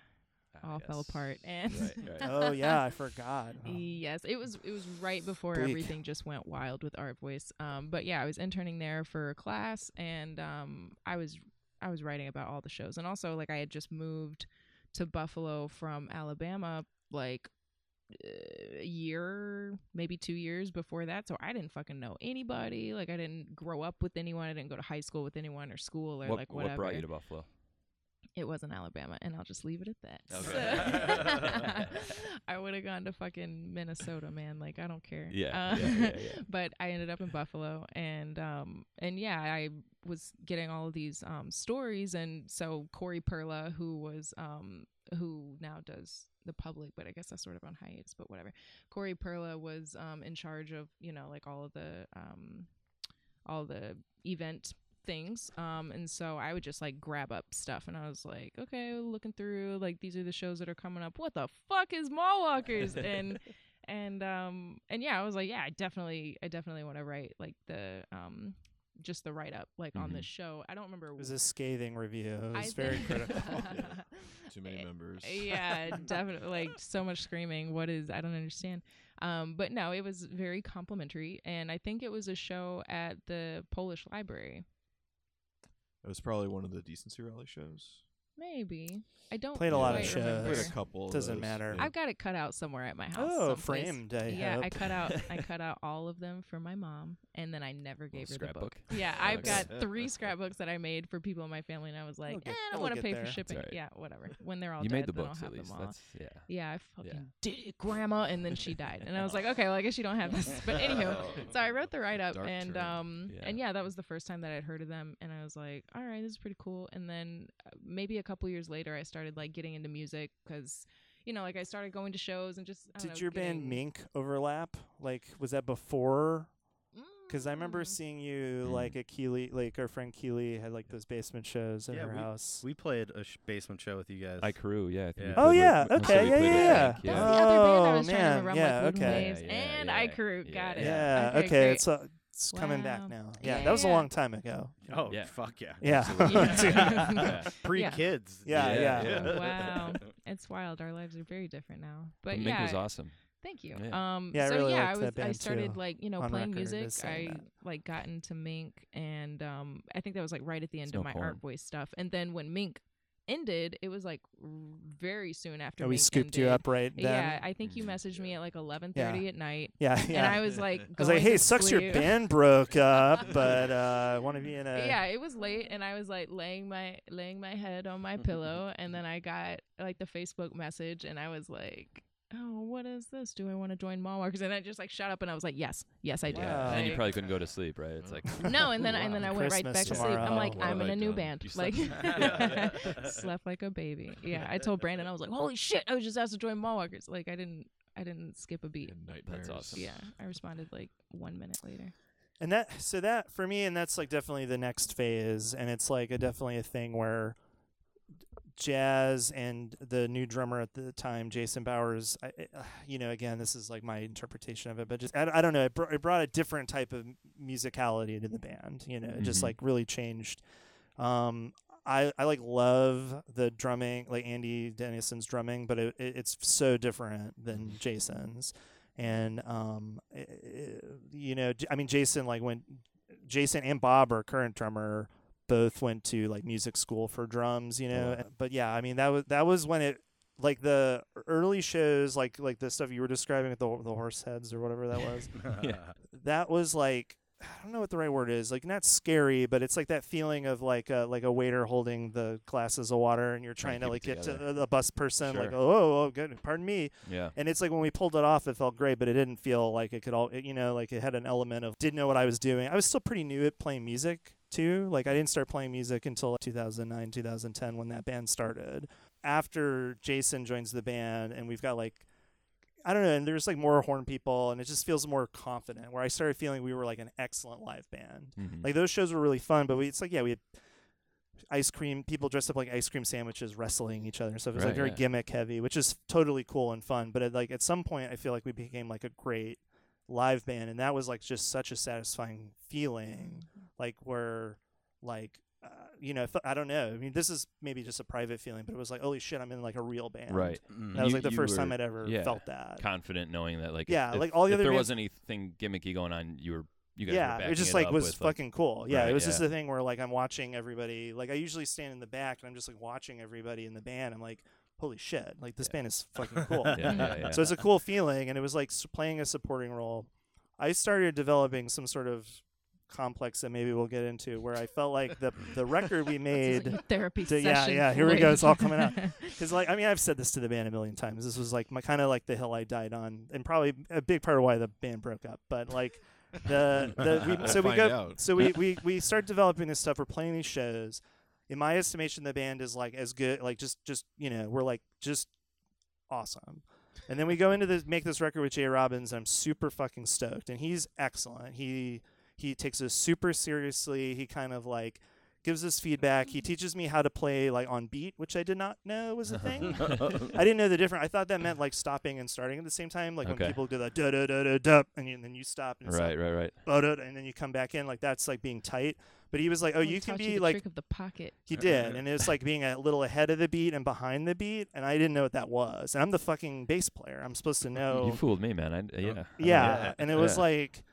Ah, all fell apart. And Right, right. oh yeah, I forgot. Oh. Yes, it was it was right before Bleak. everything just went wild with Art Voice. Um, but yeah, I was interning there for a class, and um, I was I was writing about all the shows, and also like I had just moved to Buffalo from Alabama, like uh, a year, maybe two years before that. So I didn't fucking know anybody. Like I didn't grow up with anyone. I didn't go to high school with anyone or school or What, like what whatever. brought you to Buffalo? It wasn't Alabama, and I'll just leave it at that. Okay. So- I would have gone to fucking Minnesota, man. Like I don't care. Yeah, Uh, yeah, yeah, yeah. but I ended up in Buffalo, and um, and yeah, I was getting all of these um stories, and so Corey Perla, who was um who now does the public, but I guess that's sort of on hiatus, but whatever. Corey Perla was um in charge of you know like all of the um all the event things um and so i would just like grab up stuff and i was like okay looking through like these are the shows that are coming up what the fuck is mall walkers and and um and yeah i was like yeah i definitely i definitely want to write like the um just the write up like on Mhm. this show i don't remember It was a scathing review. It I was very think- critical. Too many Eh, members. yeah definitely like so much screaming what is i don't understand um but no it was very complimentary and i think it was a show at the polish library It was probably one of the decency rally shows. maybe i don't Played a lot of quite shows. remember. Played a couple. of Doesn't those, matter. yeah. I've got it cut out somewhere at my house. Oh, someplace. framed, I yeah, I cut out I cut out all of them for my mom, and then I never gave her the book. scrapbook? Yeah, I've got three scrapbooks that I made for people in my family, and I was like, It'll get- eh, I it'll don't want to get pay there. for It's shipping. alright. Yeah, whatever. When they're all you dead, made the then books I'll at have least. them all. That's yeah. Yeah, I fucking Yeah. did it, Grandma, and then she died, and I was like, okay, well, I guess you don't have this. But anywho, so I wrote the write up, Dark and turn. um, Yeah. and yeah, that was the first time that I'd heard of them, and I was like, all right, this is pretty cool. And then uh, maybe a couple years later, I started like getting into music because, you know, like I started going to shows and just. I don't Did know, your band getting- Mink overlap? Like, was that before? Because I remember Mm. seeing you Mm. like at Keeley, like our friend Keeley had like those basement shows at Yeah, her we- house. We played a sh- basement show with you guys. I crew, yeah. I think we Yeah. Oh played with- yeah, we- we okay, said we yeah, played yeah, with yeah. Hank, That's yeah. the other band I Oh was trying to man, remember, yeah, like Wooden okay. Waves Yeah, and yeah, I yeah. Crew. Got it. Yeah, Okay, okay, great. it's uh, it's coming back now. Yeah, Yeah, that was a yeah. long time ago. oh, Yeah. fuck yeah. Yeah. Yeah. Pre kids. Yeah, Yeah, yeah. yeah. wow, it's wild. Our lives are very different now. But Mink yeah, was awesome. Thank you. Yeah. Um, Yeah, I so really yeah, liked I that was I started too, like you know playing music. I that. like got into Mink, and um, I think that was like right at the end Snow of my Corn. art voice stuff. And then when Mink ended, it was like very soon after. Oh, we Mink scooped you up right then. Yeah, I think you Mhm. messaged me at like eleven thirty at night, yeah, yeah. and I was like, I was like, "Hey, to it sucks your band broke up, but uh, I want to be in a." yeah, it was late, and I was like laying my laying my head on my pillow, and then I got like the Facebook message, and I was like, "Oh, what is this? Do I want to join Mall Walkers?" And I just like shut up, and I was like, "Yes, yes, I do." Wow. And then you probably couldn't go to sleep, right? It's like no, and then and then I went right Christmas back to sleep. I'm like, tomorrow. I'm What in a new done? band. You Like, slept- slept like a baby. Yeah, I told Brandon, I was like, "Holy shit!" I was just asked to join Mall Walkers. Like, I didn't, I didn't skip a beat. And nightmares. awesome. Yeah, I responded like one minute later. And that so that for me and that's like definitely the next phase and it's like a definitely a thing where jazz and the new drummer at the time, Jason Bowers. I, uh, you know, again, this is like my interpretation of it, but just I, I don't know. It, br- it brought a different type of musicality to the band. You know, it just like really changed. Um, I I like love the drumming, like Andy Dennison's drumming, but it, it, it's so different than Jason's. And um, you know, I mean, Jason like when Jason and Bob, our current drummer, both went to like music school for drums, you know. Oh. But yeah, I mean that was that was when it like the early shows, like like the stuff you were describing with the the horse heads or whatever that was. Yeah. that was like I don't know what the right word is. Like not scary, but it's like that feeling of like a like a waiter holding the glasses of water and you're trying Trying to like get to the bus person like Sure. oh oh, oh good pardon me Yeah. and it's like when we pulled it off, it felt great, but it didn't feel like it could all, it, you know, like it had an element of didn't know what I was doing. I was still pretty new at playing music too. Like I didn't start playing music until 2009, 2010 when that band started. After Jason joins the band, and we've got like, I don't know, and there's like more horn people, and it just feels more confident. Where I started feeling we were like an excellent live band. Mhm. Like those shows were really fun, but we, it's like yeah, we had ice cream people dressed up like ice cream sandwiches wrestling each other and stuff. It was like very yeah. gimmick heavy, which is totally cool and fun. But at, like at some point, I feel like we became like a great live band, and that was like just such a satisfying feeling. Like where like. Uh, you know, if, I don't know. I mean, this is maybe just a private feeling, but it was like, holy shit, I'm in like a real band. Right. Mm. That was like the you first time I'd ever yeah, felt that. Confident knowing that, like, Yeah, if, like, all the if other there bands- was anything gimmicky going on, you were you guys yeah, backing it just it like was with, like, fucking cool. Yeah, Right, it was just yeah. the thing where like I'm watching everybody. Like I usually stand in the back and I'm just like watching everybody in the band. I'm like, holy shit! Like this Yeah. band is fucking cool. Yeah, yeah, yeah. So it's a cool feeling, and it was like playing a supporting role. I started developing some sort of complex that maybe we'll get into, where I felt like the the record we made. like therapy to- yeah, session. yeah, here for we go, it's all coming out. Because like I mean I've said this to the band a million times. This was like my kind of like the hill I died on, and probably a big part of why the band broke up. But like the the we, so we go out. so we, we we start developing this stuff. We're playing these shows. In my estimation, the band is like as good. Like just just you know we're like just awesome. And then we go into this make this record with J. Robbins. I'm super fucking stoked, and he's excellent. He he takes us super seriously. He kind of like gives us feedback. He teaches me how to play like on beat, which I did not know was a thing. I didn't know the difference. I thought that meant like stopping and starting at the same time, like when people do that da da da da da, and, you, and then you stop and it's like, right, right, right. "Ba-da-da," and then you come back in. Like that's like being tight. But he was like, "Oh, you can taught be the like." trick of the pocket. He did, and it's like being a little ahead of the beat and behind the beat, and I didn't know what that was. And I'm the fucking bass player. I'm supposed to know. You fooled me, man. I, yeah. I. Yeah, and it was Yeah. like,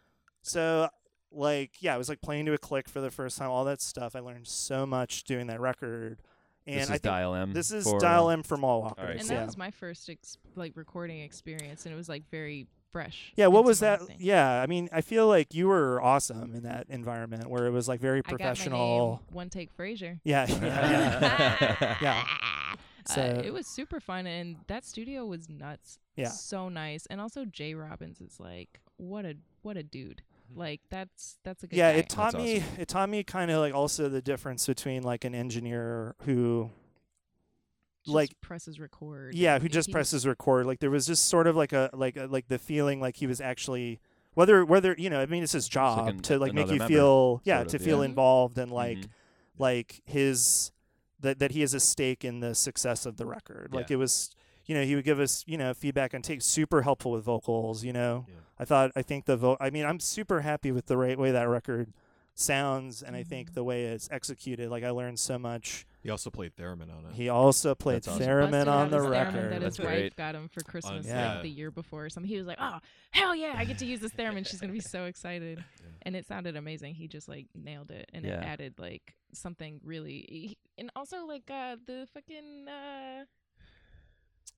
so, like, yeah, it was like playing to a click for the first time. All that stuff. I learned so much doing that record, and this is I think Dial M. this is for, Dial uh, M for Mall Walkers. All right, and yeah. that was my first ex- like recording experience, and it was like very fresh. Yeah, what was that? thing. Yeah, I mean, I feel like you were awesome in that environment where it was like very I got my professional. name, one take Frazier. Yeah, yeah, yeah. Yeah. Uh, So- it was super fun, and that studio was nuts. Yeah. so nice, and also J. Robbins is like what a what a dude. Like that's that's a good yeah, guy. it taught That's me. It taught me kind of like also the difference between like an engineer who, Just like, presses record. yeah, who just he- presses record. Like there was just sort of like a like a, like the feeling like he was actually whether whether you know I mean it's his job an- to like make you member, feel yeah sort to of, feel yeah. involved and like Mhm. like his that that he has a stake in the success of the record. Like it was you know he would give us you know feedback and take super helpful with vocals. You know Yeah. I thought I think the vo- I mean I'm super happy with the right way that record sounds and I think Mhm. the way it's executed. Like I learned so much. He also played theremin on it. He also played That's awesome. Theremin busted on out the his theremin record. that That's his great. wife got him for Christmas Yeah. like the year before or something. He was like, "Oh, hell yeah, I get to use this theremin." She's gonna be so excited, and it sounded amazing. He just like nailed it, and Yeah. it added like something really, he- and also like uh the fucking uh,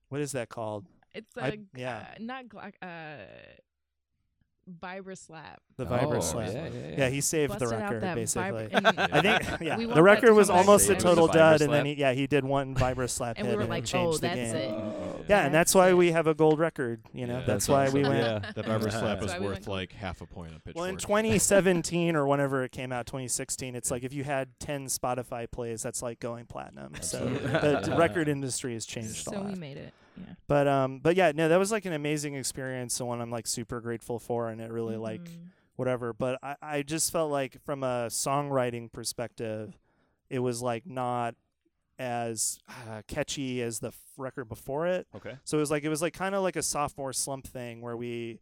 What is that called? it's I- uh, yeah. uh, not gla- uh, vibra slap. The Oh, Vibra slap. Yeah, yeah, Yeah, he saved the Busted out record basically. vibra- I think yeah, the record was almost a total Vibra dud, and then he, yeah, he did one Vibra slap and hit we were and like, it changed "Oh, the that's game. it." Yeah, and that's why we have a gold record. You know, Yeah, that's, that's why awesome. we went. Yeah. That Vibra slap That's is worth like half a point on Pitchfork. Well, in 2017 or whenever it came out, 2016, it's like if you had 10 Spotify plays, that's like going platinum. So the record industry has changed a lot. So we made it. Yeah. But um, but yeah, no, that was like an amazing experience, the one I'm like super grateful for, and it really like Mhm. whatever. But I, I just felt like from a songwriting perspective, it was like not as uh, catchy as the f- record before it. Okay. So it was like it was like kind of like a sophomore slump thing where we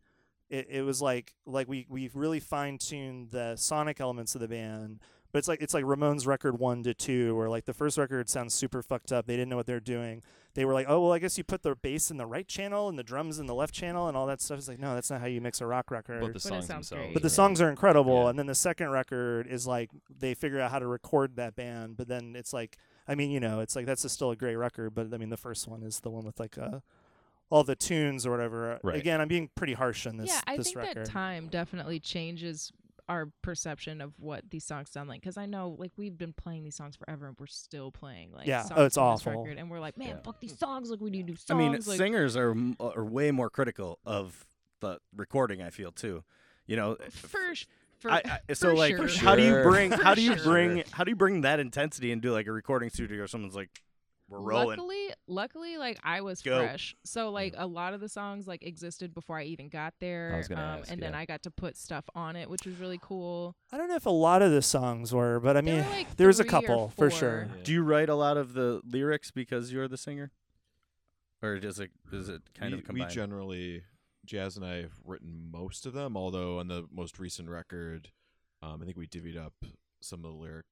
it, it was like like we we really fine tuned the sonic elements of the band. But it's like it's like Ramones record one to two, where like the first record sounds super fucked up. They didn't know what they're doing. They were like, oh well, I guess you put the bass in the right channel and the drums in the left channel and all that stuff. It's like no, that's not how you mix a rock record. But the But songs sounds themselves. great. But the are- songs are incredible, Yeah. and then the second record is like they figure out how to record that band. But then it's like, I mean, you know, it's like that's a still a great record. But I mean, the first one is the one with like uh, all the tunes or whatever. Right. Again, I'm being pretty harsh on this. yeah, I this think record. that time definitely changes our perception of what these songs sound like. Because I know, like, we've been playing these songs forever, and we're still playing like Yeah, oh, songs oh, it's from awful. record, and we're like, man, Yeah. fuck these songs. Like, we need new I mean, like, singers are are way more critical of the recording. I feel too. You know, uh, for sh- for, I, I, so for like, sure. how do you bring how do you bring how do you bring that intensity into like a recording studio? or Someone's like, we're rolling. Luckily, luckily, like I was Go. fresh, so like a lot of the songs like existed before I even got there. I was gonna um, ask, and then. I got to put stuff on it, which was really cool. I don't know if a lot of the songs were, but I There mean, were, like, there was a couple for sure. Yeah. Do you write a lot of the lyrics because you're the singer, or does it is it kind we, of combined? we generally Jazz and I have written most of them. Although on the most recent record, um, I think we divvied up some of the lyric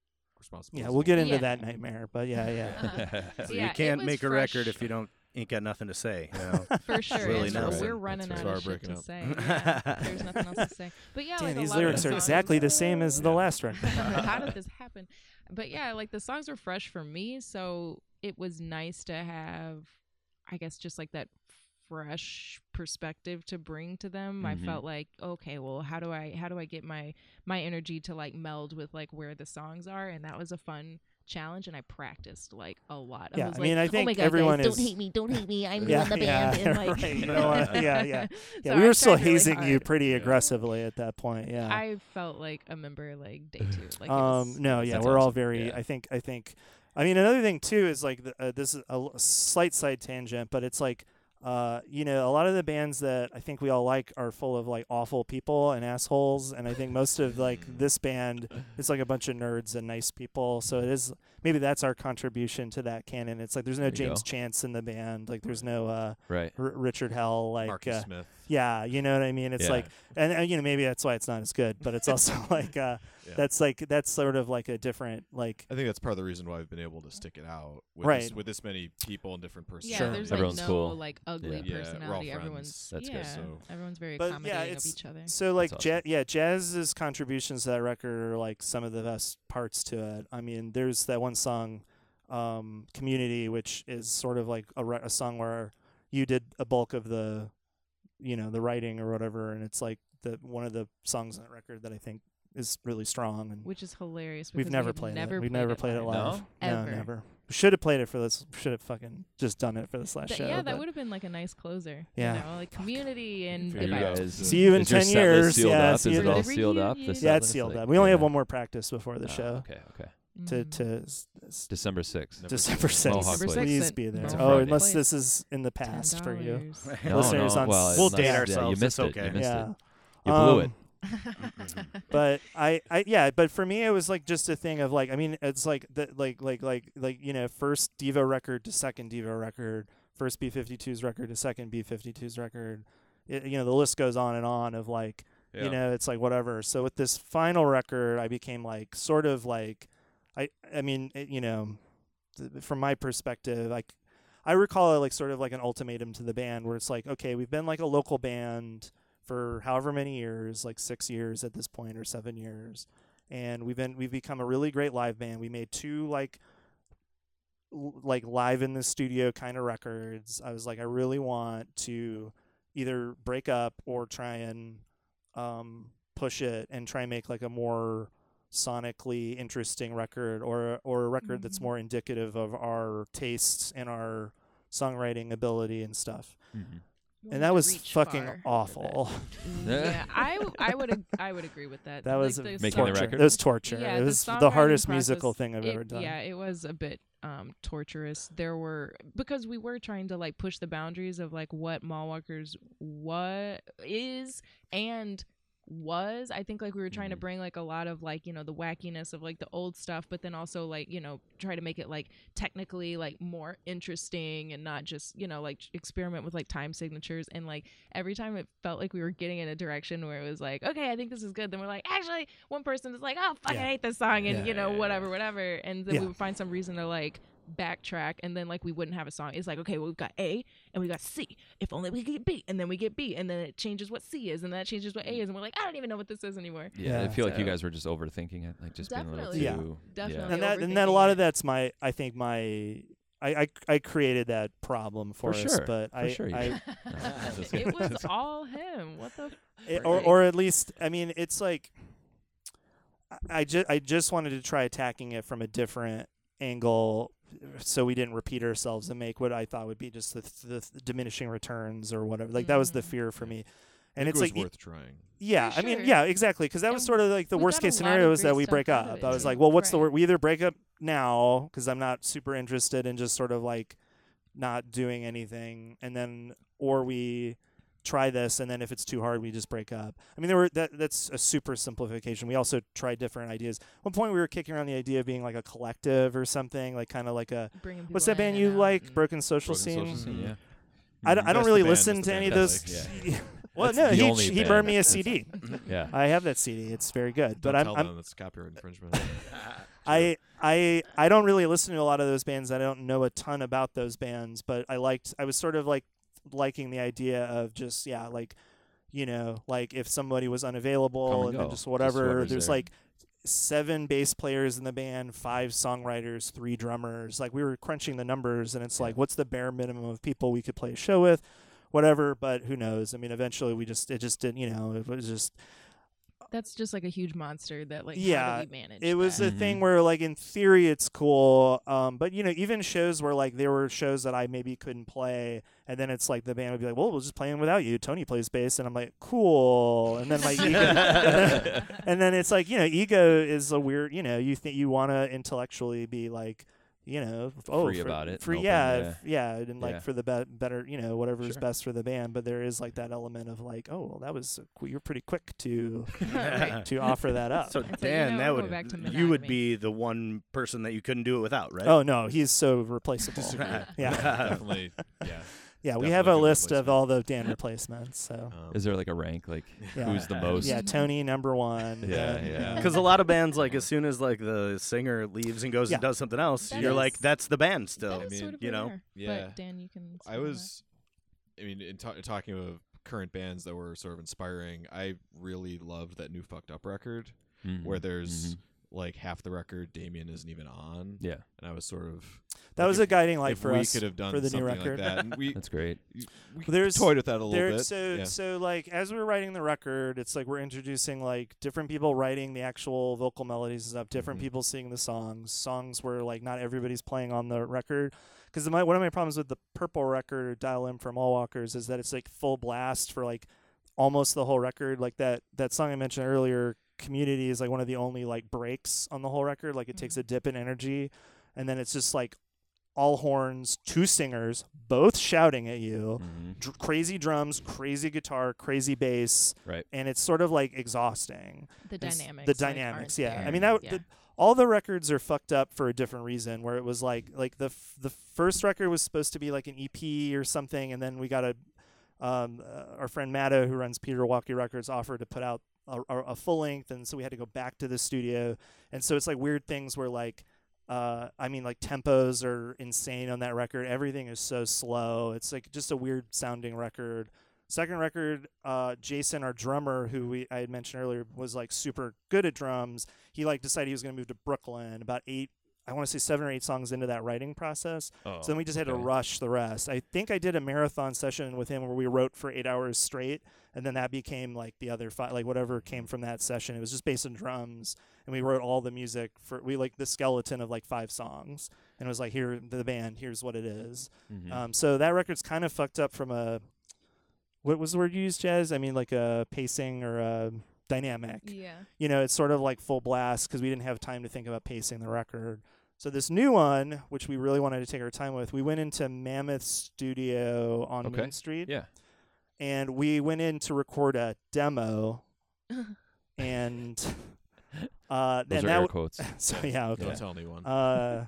responsibilities. Yeah, we'll get into Yeah. that nightmare, but yeah, yeah. Uh, So yeah, you it can't was make a fresh. record if you don't ain't got nothing to say. You know. For sure, really and so nice. we're running That's out why of we're shit to up. say. Yeah, there's nothing else to say. But yeah, Damn, like a these lot of lyrics the are songs- exactly the same as the last record. How did this happen? But yeah, like the songs were fresh for me, so it was nice to have, I guess, just like that fresh perspective to bring to them. I Mhm. felt like, okay, well, how do I how do I get my my energy to like meld with like where the songs are? And that was a fun challenge, and I practiced like a lot. Yeah, was I mean, like, I think oh my God, everyone guys, is- don't hate me, don't hate me. I'm Yeah, in the yeah, band, and like, right, you know what? Yeah, yeah. Yeah, So we I were still tried really hazing you pretty aggressively at that point. Yeah. I felt like a member like day two. Like um no yeah we're all very Yeah. i think i think i mean another thing too is like the, uh, this is a slight side tangent but it's like uh you know a lot of the bands that i think we all like are full of like awful people and assholes and i think most of like this band is like a bunch of nerds and nice people so it is maybe that's our contribution to that canon it's like there's no james go. chance in the band like there's no uh right. R- richard hell like Marcus uh, Smith. Yeah you know what i mean it's Yeah. like and, and you know maybe that's why it's not as good but it's also like uh Yeah. that's like that's sort of like a different like I think that's part of the reason why we've been able to stick it out with Right. this, with this many people and different Yeah, personalities. Sure. there's Everyone's like no cool. like ugly Yeah. Yeah, we're all personality. friends. Everyone's That's good. yeah, So- everyone's very But, yeah, accommodating it's- of each other. so like That's ja- awesome. yeah jazz's contributions to that record are like some of the best parts to it i mean there's that one song um community which is sort of like a, re- a song where you did a bulk of the you know the writing or whatever and it's like the one of the songs on that record that i think is really strong and which is hilarious. we've never we've played never it we've played never played it live. live No? no Ever. never should have played it for this should have fucking just done it for this last Th- show yeah, that would have been like a nice closer. Yeah. you know, like community and For Are you goodbye. Guys, uh, See you in 10 years, Sealed yeah, up? see Is you it in all the- sealed up? The reunion. set yeah it's sealed Like, up we only have one more practice before the Oh, show Okay, okay. To Mm. to s- s- December 6th. December seen it. Mohawk sixth. Please Sixth be at there. Mohawk Oh, Place. unless this is in the past for you. $10. No, Listeners no, on well, it's We'll not- date yeah, ourselves, You it's missed it. okay. You missed yeah. it. You blew it. Um, but I, I, yeah, but for me, it was like just a thing of like, I mean, it's like the like like like like you know, first Devo record to second Devo record, first B52's record to second B52's record. It, you know, the list goes on and on of like, Yeah. you know, it's like whatever. So with this final record, I became like sort of like, I, I mean, it, you know, th- from my perspective, like. I recall it like sort of like an ultimatum to the band where it's like, okay, we've been like a local band for however many years, like six years at this point or seven years, and we've been we've become a really great live band. We made two like l- like live in the studio kind of records. I was like, I really want to either break up or try and um, push it and try and make like a more sonically interesting record or or a record that's Mhm. more indicative of our tastes and our songwriting ability and stuff. Mhm. And that was fucking awful. yeah, I, w- I would ag- I would agree with that. That Like, was the Making the torture. record? It was torture. Yeah, it the was the, songwriting hardest musical thing I've it- ever done. Yeah, it was a bit um torturous. There were because we were trying to like push the boundaries of like what Mall Walkers what is and was. I think like we were trying to Mhm. bring like a lot of like, you know, the wackiness of like the old stuff, but then also like, you know, try to make it like technically like more interesting and not just, you know, like experiment with like time signatures and like every time it felt like we were getting in a direction where it was like, okay, I think this is good. Then we're like, actually, one person is like, oh, fuck, Yeah. I hate this song, and Yeah, you know, yeah, whatever, whatever, and then we would find some reason to like backtrack and then like we wouldn't have a song it's like okay well we've got a and we got c if only we could get b and then we get b and then it changes what c is and that changes what a is and we're like i don't even know what this is anymore Yeah, I Yeah. feel like you guys were just overthinking it, like just being a little Definitely. Yeah. too. Definitely. and that and then a lot of that's my I think my I I, I created that problem for, For us, sure. but For I, sure you I did. Just kidding. it was all him what the it- or or at least I mean it's like I- I just I just wanted to try attacking it from a different angle so we didn't repeat ourselves and make what I thought would be just the, the diminishing returns or whatever. Like that was the Mhm. fear for me. And it's it was like y- worth trying. yeah For I mean yeah exactly because that was sort of like the worst case scenario is that we break up. I was like well what's the word we either break up now because I'm not super interested in just sort of like not doing anything and then or we try this and then if it's too hard we just break up i mean there were that that's a super simplification we also tried different ideas one point we were kicking around the idea of being like a collective or something like kind of like a what's that band you out like and- broken social Broken scene Social Scene, yeah. I, don't, I don't really band, listen to any of those like. well That's no he, he burned me a cd Yeah. i have that cd it's very good but Don't i'm, tell I'm them it's copyright infringement. I I I don't really listen to a lot of those bands. I don't know a ton about those bands, but I liked I was sort of like liking the idea of just yeah, like you know, like if somebody was unavailable and, and then just Just whatever. whoever's there's there. like seven bass players in the band, five songwriters, three drummers. Like we were crunching the numbers and it's like what's the bare minimum of people we could play a show with? Whatever, but who knows? I mean, eventually we just it just didn't, you know, it was just that's just like a huge monster that like Yeah, how do we manage it was that? a thing Mhm. where like in theory it's cool um but you know even shows where like there were shows that i maybe couldn't play and then it's like the band would be like well we'll just play them without you tony plays bass and i'm like cool and then like ego and, then, and then it's like you know ego is a weird you know you think you want to intellectually be like you know oh Free for, about it, free open, yeah yeah. yeah and like Yeah. for the be- better you know whatever is Sure. best for the band but there is like that element of like oh well that was qu- you're pretty quick to to offer that up So I'd say, you Dan, know, that we'll would back to you would be the one person that you couldn't do it without, right? Oh no, he's so replaceable. Yeah, Definitely. Yeah. Yeah. We have a good list of replacement. all the Dan replacements. So Um, Is there like a rank, like Yeah. who's the most? yeah, Tony number one. Yeah, you yeah. Because a lot of bands, like as soon as like the singer leaves and goes Yeah. and does something else, That you're is- like, that's the band still. That is mean, sort of you know, we are. yeah. but Dan you can I speak on that. was, I mean, in ta- talking of current bands that were sort of inspiring, I really loved that new Fucked Up record Mhm. where there's Mhm. Like half the record Damian isn't even on, Yeah, and I was sort of that like, was if- a guiding light if for we us could have done for the new record. like that, and we that's great. we There's- toyed with that a little there, bit. so yeah. so like as we're writing the record, it's like we're introducing like different people writing the actual vocal melodies and stuff, different Mhm. people singing the songs, songs where like not everybody's playing on the record. Because my one of my problems with the purple record Dial M for Mall Walkers is that it's like full blast for like almost the whole record. Like that that song I mentioned earlier, Community is like one of the only like breaks on the whole record. Like it takes Mhm. a dip in energy, and then it's just like all horns, two singers, both shouting at you Mhm. dr- crazy drums, crazy guitar, crazy bass, Right. and it's sort of like exhausting. the And s- dynamics. The dynamics, aren't yeah. I mean that yeah. the, all the records are fucked up for a different reason. Where it was like like the f- the first record was supposed to be like an EP or something, and then we got a um, uh, our friend Matto who runs Peter Walkee Records offered to put out a, a, full length, and so we had to go back to the studio, and so it's like weird things where like. Uh, I mean, like tempos are insane on that record. Everything is so slow. It's like just a weird sounding record. Second record, uh, Jason, our drummer, who we I had mentioned earlier, was like super good at drums. He like decided he was going to move to Brooklyn. About eight, I want to say seven or eight songs into that writing process. Oh, So then we just had to rush the rest. I think I did a marathon session with him where we wrote for eight hours straight, and then that became like the other five, like whatever came from that session. It was just bass and drums, and we wrote all the music for we like the skeleton of like five songs, and it was like here the band, here's what it is. Mhm. Um, so that record's kind of fucked up from a what was the word you used, Jazz? I mean, like a pacing or a dynamic. Yeah. You know, it's sort of like full blast because we didn't have time to think about pacing the record. So this new one, which we really wanted to take our time with, we went into Mammoth Studio on Okay. Main Street, yeah. and we went in to record a demo and uh, Those and are that air quotes. so yeah, okay. Don't tell anyone. uh,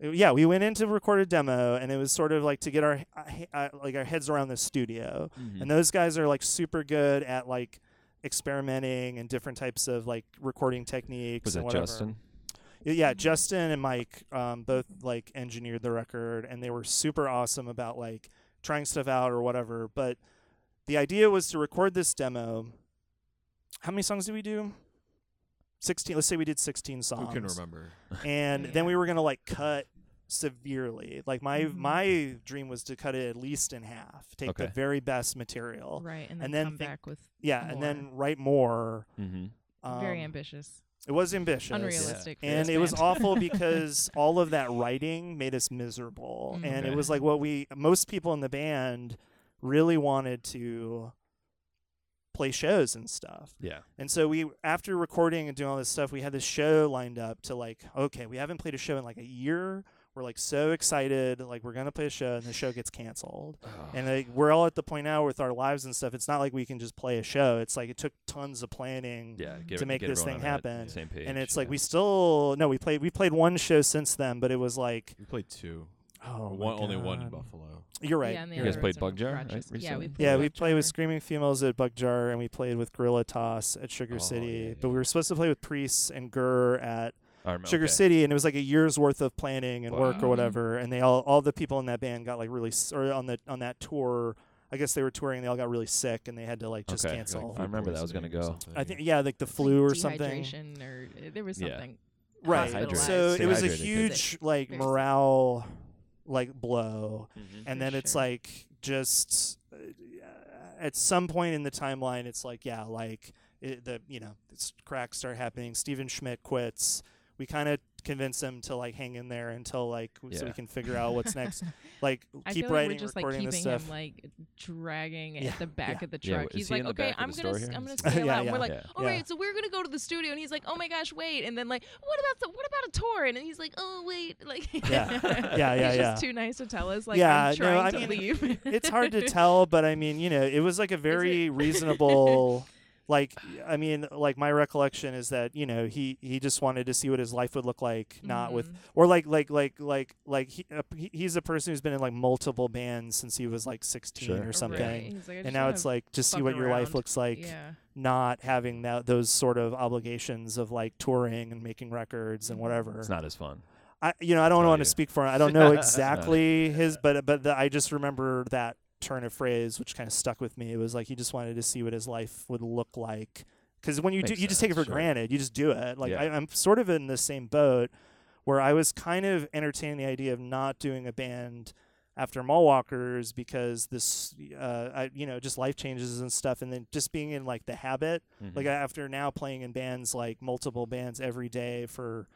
yeah, we went in to record a demo, and it was sort of like to get our uh, uh, like our heads around the studio. Mhm. And those guys are like super good at like experimenting and different types of like recording techniques. Was and it whatever. Justin? Yeah, Justin and Mike um, both like engineered the record, and they were super awesome about like trying stuff out or whatever. But the idea was to record this demo. How many songs did we do? Sixteen. Let's say we did sixteen songs Who can remember? and then we were gonna like cut severely. Like my Mhm. my dream was to cut it at least in half, take the very best material, right, and then, and then come think- back with yeah, and then write more. Mm-hmm. Um, very ambitious, It was ambitious, unrealistic, for and this it was awful because all of that writing made us miserable, Mm. and it was like what we most people in the band really wanted to play shows and stuff. Yeah. And so we, after recording and doing all this stuff, we had this show lined up to like, okay, we haven't played a show in like a year. We're like so excited, like we're gonna play a show, and the show gets canceled. And like, we're all at the point now with our lives and stuff. It's not like we can just play a show. It's like it took tons of planning. yeah. Get, to make this thing on that happen. Same page. And it's like we still no, we played we played one show since then, but it was like We played two. oh, my one, only one in Buffalo. You're right. Yeah, you're guys played ones Bug Jar, right, Rochester. Yeah, we recently? played Yeah, we played with Screaming Females at Bug Jar, and we played with Guerilla Toss at Sugar Oh, City. yeah, yeah, but we were supposed to play with Priests and Gurr at I remember- Sugar okay. City, and it was like a year's worth of planning and work or whatever. And they all, all the people in that band got like really, s- or on the on that tour, I guess they were touring. They all got really sick, and they had to like just Okay. cancel. I remember that was gonna go. I think yeah, like the Like flu or something. dehydration or uh, there was something. Yeah. something. Right. hospitalized. So it was a huge like morale like blow. Mhm. and For then it's sure. like just uh, at some point in the timeline it's like yeah like it, the you know it's cracks start happening steven schmidt quits we kind of convince him to like hang in there until like w- so we can figure out what's next like I keep feel like writing we're just like recording keeping this stuff him like dragging Yeah, at the back yeah. of the Yeah, truck. is he's he like, the okay, back of I'm the gonna, store s- here? I'm gonna Yeah, scale out. Yeah. we're like, Yeah. all right, Yeah. so we're gonna go to the studio, and he's like, oh my gosh, wait, and then like, what about the, what about a tour? And he's like, oh wait, like, Yeah. Yeah, yeah, he's yeah. just too nice to tell us, like, Yeah, I'm no, trying I to mean, leave. it's hard to tell but i mean you know it was like a very reasonable like i mean like my recollection is that you know he he just wanted to see what his life would look like not with Mhm. or like like like like like he, uh, he he's a person who's been in like multiple bands since he was like 16 Sure. or something Right. Like, and now it's like just see fuck what your life looks like yeah. not having that those sort of obligations of like touring and making records and Mhm. whatever It's not as fun. I you know I don't want to speak for him I don't know exactly his but but the, I just remember that turn of phrase which kind of stuck with me it was like he just wanted to see what his life would look like because when you do Makes you just take it for sure. granted you just do it like Yeah. I, I'm sort of in the same boat where I was kind of entertaining the idea of not doing a band after Mall Walkers because this uh I you know just life changes and stuff and then just being in like the habit like Mhm. after now playing in bands like multiple bands every day for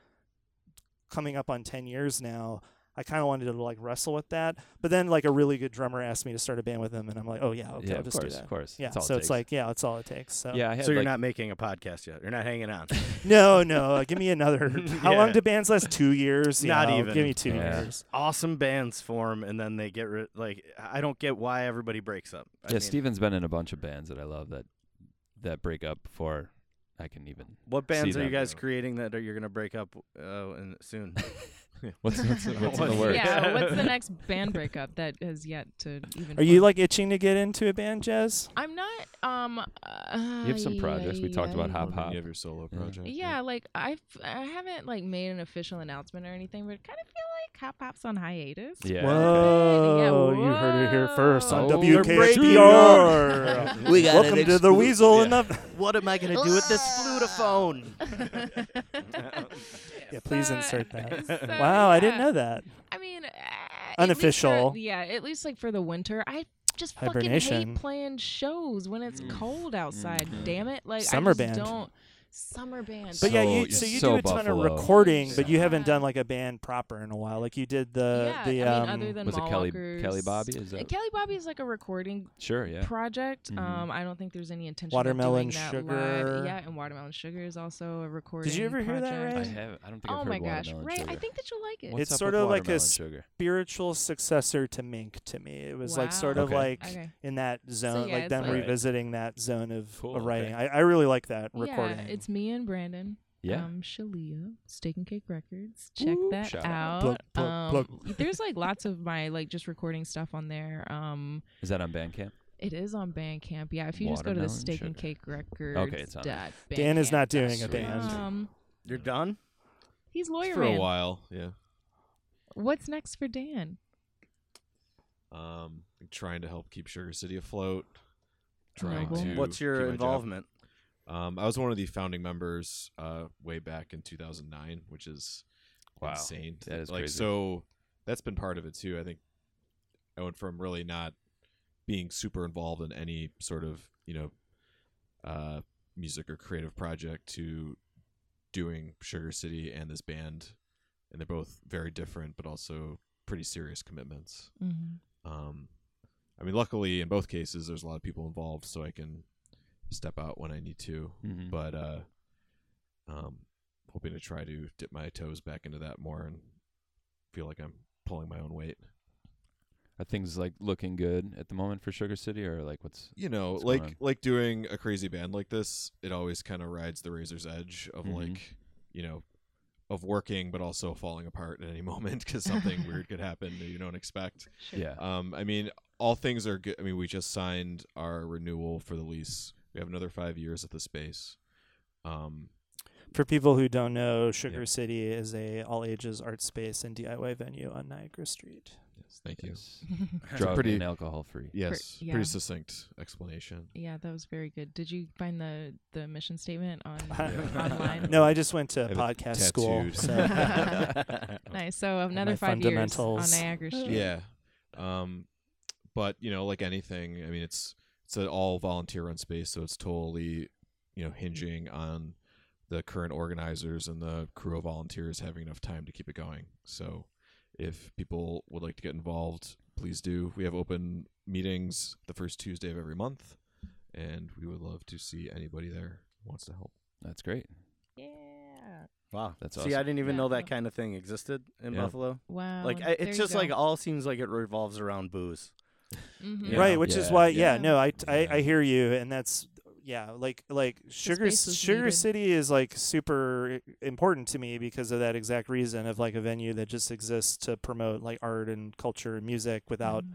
coming up on 10 years now i kind of wanted to like wrestle with that but then like a really good drummer asked me to start a band with him and i'm like oh yeah okay yeah, i'll of just course, do that of course. yeah That's all it so it's like yeah that's all it takes so yeah, I had So you're like, not making a podcast yet. You're not hanging on. no no uh, give me another how long Yeah. do bands last two years Not Yeah, even. give me two Yeah. years awesome bands form, and then they get rid. Like I don't get why everybody breaks up. I Yeah, mean, Steven's been in a bunch of bands that I love that that break up before I can even. What bands see are you guys though. creating that are you're gonna break up uh, in, soon? What's what's, what's in the works? Yeah, what's the next band breakup that has yet to even? are you like itching to get into a band jazz I'm not. Um. You have some projects. We talked about Hop Hop. You have your solo Yeah. project. Yeah, like I've I haven't like made an official announcement or anything, but kind of feel like Hop Hop's on hiatus. Yeah. whoa Yeah, you heard it here first on whoa. They're WKHPR We got welcome to the weasel Yeah. and the what am I gonna do with this flutophone? yeah please insert that so, wow i didn't know that I mean, uh, at Unofficial. for- yeah, at least like for the winter, I just fucking hate playing shows when it's Mm. cold outside. Mhm. Damn it! Like Summer I just band. don't. Summer band. But yeah, So- you so you so do a ton Buffalo. of recording, but you haven't done like a band proper in a while. Like you did the yeah, the I um mean, other than Was it Kelly Mall Walkers- Kelly Bobby? Is Uh, that Kelly Bobby is like a recording sure? Yeah. project. Mhm. Um, I don't think there's any intention Watermelon of doing that Sugar. live. Yeah, and Watermelon Sugar is also a recording. Did you ever hear that, project. I have. I don't think Oh I've my gosh, Watermelon Ray! Sugar. I think that you'll like it. What's It's sort of like a sugar. spiritual successor to Mink to me. It was like sort of like in that zone, like them revisiting that zone of, of writing. I, I really like that recording. Yeah, it's me and Brandon. Yeah. Um, Shalia, Steak and Cake Records. Check Ooh, that out. out. Plug, plug, um, plug. there's like lots of my like just recording stuff on there. Um, Is that on Bandcamp? it is on Bandcamp. Yeah, if you just go to the Watermelon Steak and Cake Records. Okay, it's on dot Dan is not doing a band. com. You're done. He's lawyer for a while. Yeah. What's next for Dan? Um, trying to help keep Sugar City afloat. Oh, Trying boy. to. What's your keep my job. involvement? Um, I was one of the founding members uh, way back in 2009, which is Wow. insane. That is like crazy. so. That's been part of it too. I think I went from really not being super involved in any sort of you know uh, music or creative project to doing Sugar City and this band, and they're both very different, but also pretty serious commitments. Mm-hmm. Um, I mean, luckily in both cases, there's a lot of people involved, so I can step out when I need to. Mhm. But uh, um, hoping to try to dip my toes back into that more and feel like I'm pulling my own weight. Are things like looking good at the moment for Sugar City, or like what's? You know, What's going like on? like doing a crazy band like this, it always kind of rides the razor's edge of Mhm. like, you know, of working but also falling apart at any moment because something weird could happen that you don't expect. Sure. Yeah. Um, I mean, all things are good. I mean, we just signed our renewal for the lease. We have another five years at the space. Um, For people who don't know, Sugar Yeah. City is a all ages art space and DIY venue on Niagara Street. yes, thank you. Yes. Drug pretty- and alcohol free. Yes, yeah. pretty succinct explanation. yeah, that was very good. Did you find the the mission statement on Yeah. online? No, I just went to I have it podcast school. So Nice. So another five years on. Niagara Street. Yeah. Um, but you know, like anything, I mean, it's it's an all volunteer run space, so it's totally, you know, hinging on the current organizers and the crew of volunteers having enough time to keep it going. So, if people would like to get involved, please do. We have open meetings the first Tuesday of every month, and we would love to see anybody there who wants to help. That's great. Yeah. Wow. That's awesome. See. I didn't even Yeah. know that kind of thing existed in Yeah. Buffalo. Wow. Like, and I, it's you just like all seems like it revolves around booze. Mhm. Yeah. right, which is why, yeah, Yeah. no, I, I, I hear you, and that's yeah, like like Sugar Sugar needed. City is like super important to me because of that exact reason of like a venue that just exists to promote like art and culture and music without Mhm.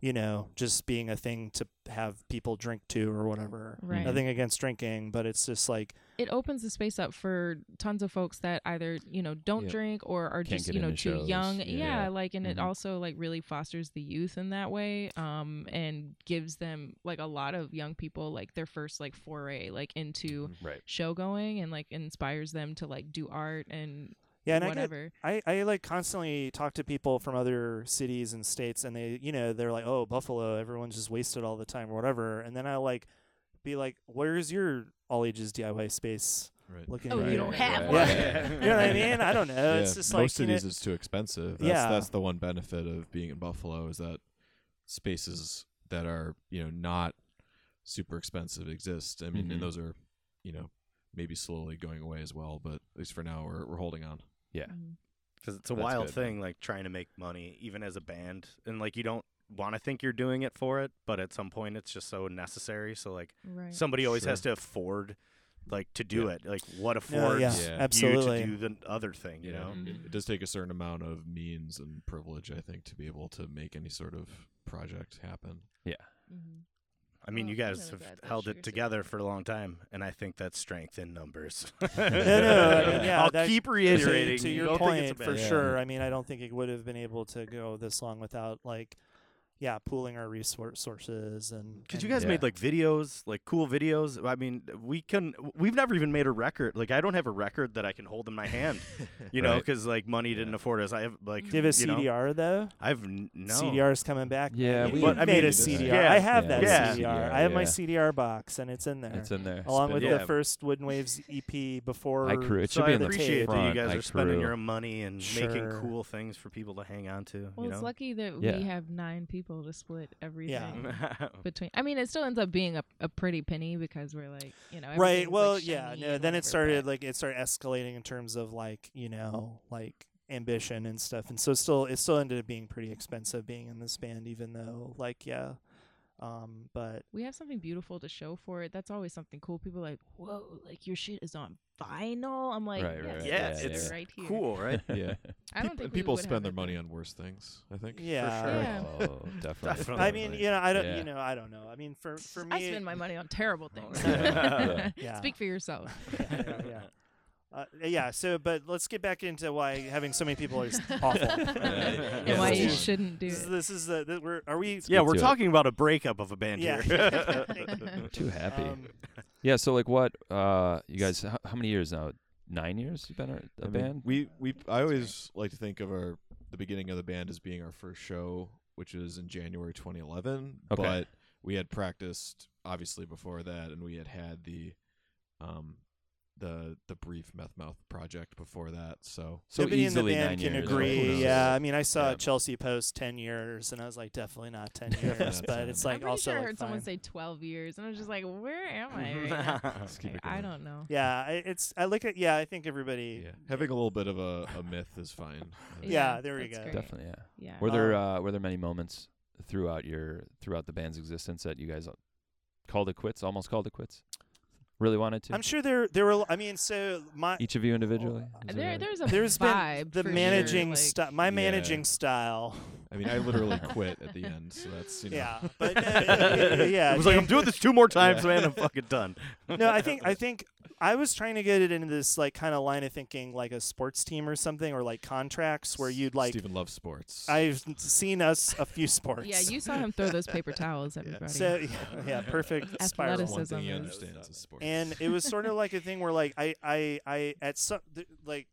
You know just being a thing to have people drink to or whatever. Right. Nothing against drinking, but it's just like it opens the space up for tons of folks that either you know don't Yeah. drink or are Can't just you know too shows. young Yeah. like and it Mhm. also like really fosters the youth in that way um and gives them like a lot of young people like their first like foray like into. Right. show going and like inspires them to like do art and yeah, and I get I, I like constantly talk to people from other cities and states and they you know they're like oh buffalo everyone's just wasted all the time or whatever and then i like be like where's your all ages diy space Right. looking Oh, you don't have yeah. one. you know what i mean i don't know it's just most like of you know, is too expensive. That's, Yeah. that's the one benefit of being in Buffalo is that spaces that are you know not super expensive exist. I mean, Mhm. and those are you know maybe slowly going away as well, but at least for now we're we're holding on. Yeah. Mm. Because it's a That's wild good. thing, like trying to make money, even as a band, and like you don't want to think you're doing it for it, but at some point it's just so necessary. So like right somebody always has to afford, like to do Yeah. it. Like what no, affords yeah, Yeah. absolutely you to do the other thing? You Yeah. know. It, it does take a certain amount of means and privilege, I think, to be able to make any sort of project happen. Mhm. I mean, Well, you guys really have held it together for a long time, and I think that's strength in numbers. no, no, I mean, yeah, I'll that- keep reiterating. to you your don't think it's point for bad- sure i mean i don't think it would have been able to go this long without like yeah, pooling our resources and. Because and- you guys Yeah. made like videos, like cool videos. I mean, we can. We've never even made a record. Like, I don't have a record that I can hold in my hand. You know, Right. because like money didn't afford us. I have like. Do you have a you know, CDR though? I've n- no. CDR's coming back. Yeah, we- you But, I made mean, a CDR. yeah. I have Yeah, that yeah. CDR. I have my. CDR box, and it's in there, It's in there. along with Yeah. the first Wooden Waves EP before. I crew. It So should I be in the appreciate that you guys I are spending crew. your money and making cool things for people to hang on to. Well, it's lucky that we have nine people to split everything Yeah. between. I mean, it still ends up being a, a pretty penny because we're like, you know, Right. everything's, like, Well, yeah. No. Then it started like it started escalating in terms of like you know like ambition and stuff, and so still it still ended up being pretty expensive being in this band, even though like yeah, um, but we have something beautiful to show for it. That's always something cool. People are like, whoa, like your shit is on vinyl. I'm like, Right, yes, right, yeah, it's yeah, it's right here. cool, right? yeah. I don't Peop- think people spend their money on worse things. I think. yeah. sure. Yeah. Oh, definitely. Definitely. I mean, you know, I don't, Yeah. you know, I don't know. I mean, for for me, I spend my money on terrible things. Yeah. Yeah. Speak for yourself. yeah, yeah, yeah. Uh, yeah. So, but let's get back into why having so many people is awful. and Yeah, why you shouldn't do This is, it. this is the, the we're are we? yeah, we're to it. talking about a breakup of a band Yeah. here. Too happy. Um, yeah. So like, what? Uh, you guys? How, how many years now? Nine years you've been a, a I mean, band. we we I always like to think of our the beginning of the band as being our first show, which was in January 2011. Okay. But we had practiced obviously before that, and we had had the um the the brief meth mouth project before that. So so Nobody in the easily band nine can years. Agree. knows? Yeah, I mean, I saw Yeah. Chelsea post ten years, and I was like, definitely not ten years. But fine. it's I'm like pretty also sure I like, heard someone fine. say 12 years, and I was just like, where am I right now? Let's keep it I don't know. Yeah, I, it's. I look at. Yeah, I think everybody. Yeah, having a little bit of a, a myth is fine. I think. Yeah, there we go. great. Definitely. Yeah. Yeah. Were there uh, were there many moments throughout your throughout the band's existence that you guys called it quits? Almost called it quits. Really wanted to. I'm sure there there were. I mean, so my Each of you individually. There, there- there's a there's been vibe the managing sure, like, style. My Yeah. managing style. I mean, I literally quit at the end, so that's you know. Yeah, but uh, yeah, I was like, I'm doing this two more times, Yeah. man. I'm fucking done. no, I think I think I was trying to get it into this like kind of line of thinking, like a sports team or something, or like contracts where you'd like. Stephen loves sports. I've seen us a few sports. Yeah, you saw him throw those paper towels, at everybody. So yeah, yeah, perfect spiral. That's one athleticism thing he is- understands is sports. And it was sort of like a thing where like I I I at some th- like.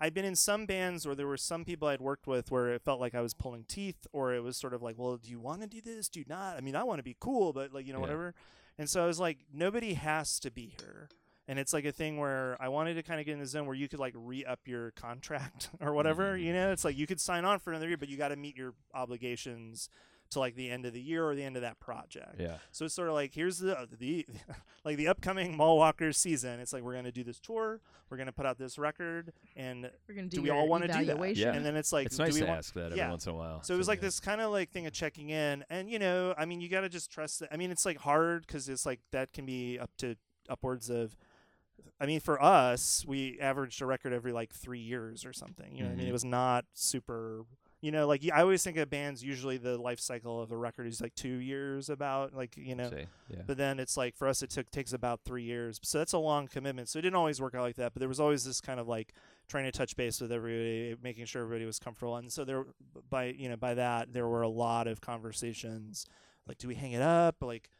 I'd been in some bands where there were some people I'd worked with where it felt like I was pulling teeth, or it was sort of like, well, do you want to do this? Do you not? I mean, I want to be cool, but like, you know, Yeah. whatever. And so I was like, nobody has to be here. And it's like a thing where I wanted to kind of get in the zone where you could like re up your contract or whatever. Mhm. You know, it's like you could sign on for another year, but you got to meet your obligations to like the end of the year or the end of that project. Yeah. So it's sort of like here's the uh, the like the upcoming Mall Walkers season. It's like we're gonna do this tour, we're gonna put out this record, and We're gonna do, do we all want to do that? evaluation. Yeah. And then it's like, it's do nice we to want? ask that every yeah. once in a while. So it was like yeah. this kind of like thing of checking in, and you know, I mean, you got to just trust that. I mean, it's like hard because it's like that can be up to upwards of. I mean, for us, we averaged a record every like three years or something. You know, what I mean, it mm-hmm. was not super. You know, like I always think of bands. Usually, the life cycle of a record is like two years. About like you know, Say, yeah. but then it's like for us, it took takes about three years. So that's a long commitment. So it didn't always work out like that. But there was always this kind of like trying to touch base with everybody, making sure everybody was comfortable. And so there, by you know, by that there were a lot of conversations. Like, do we hang it up? Like,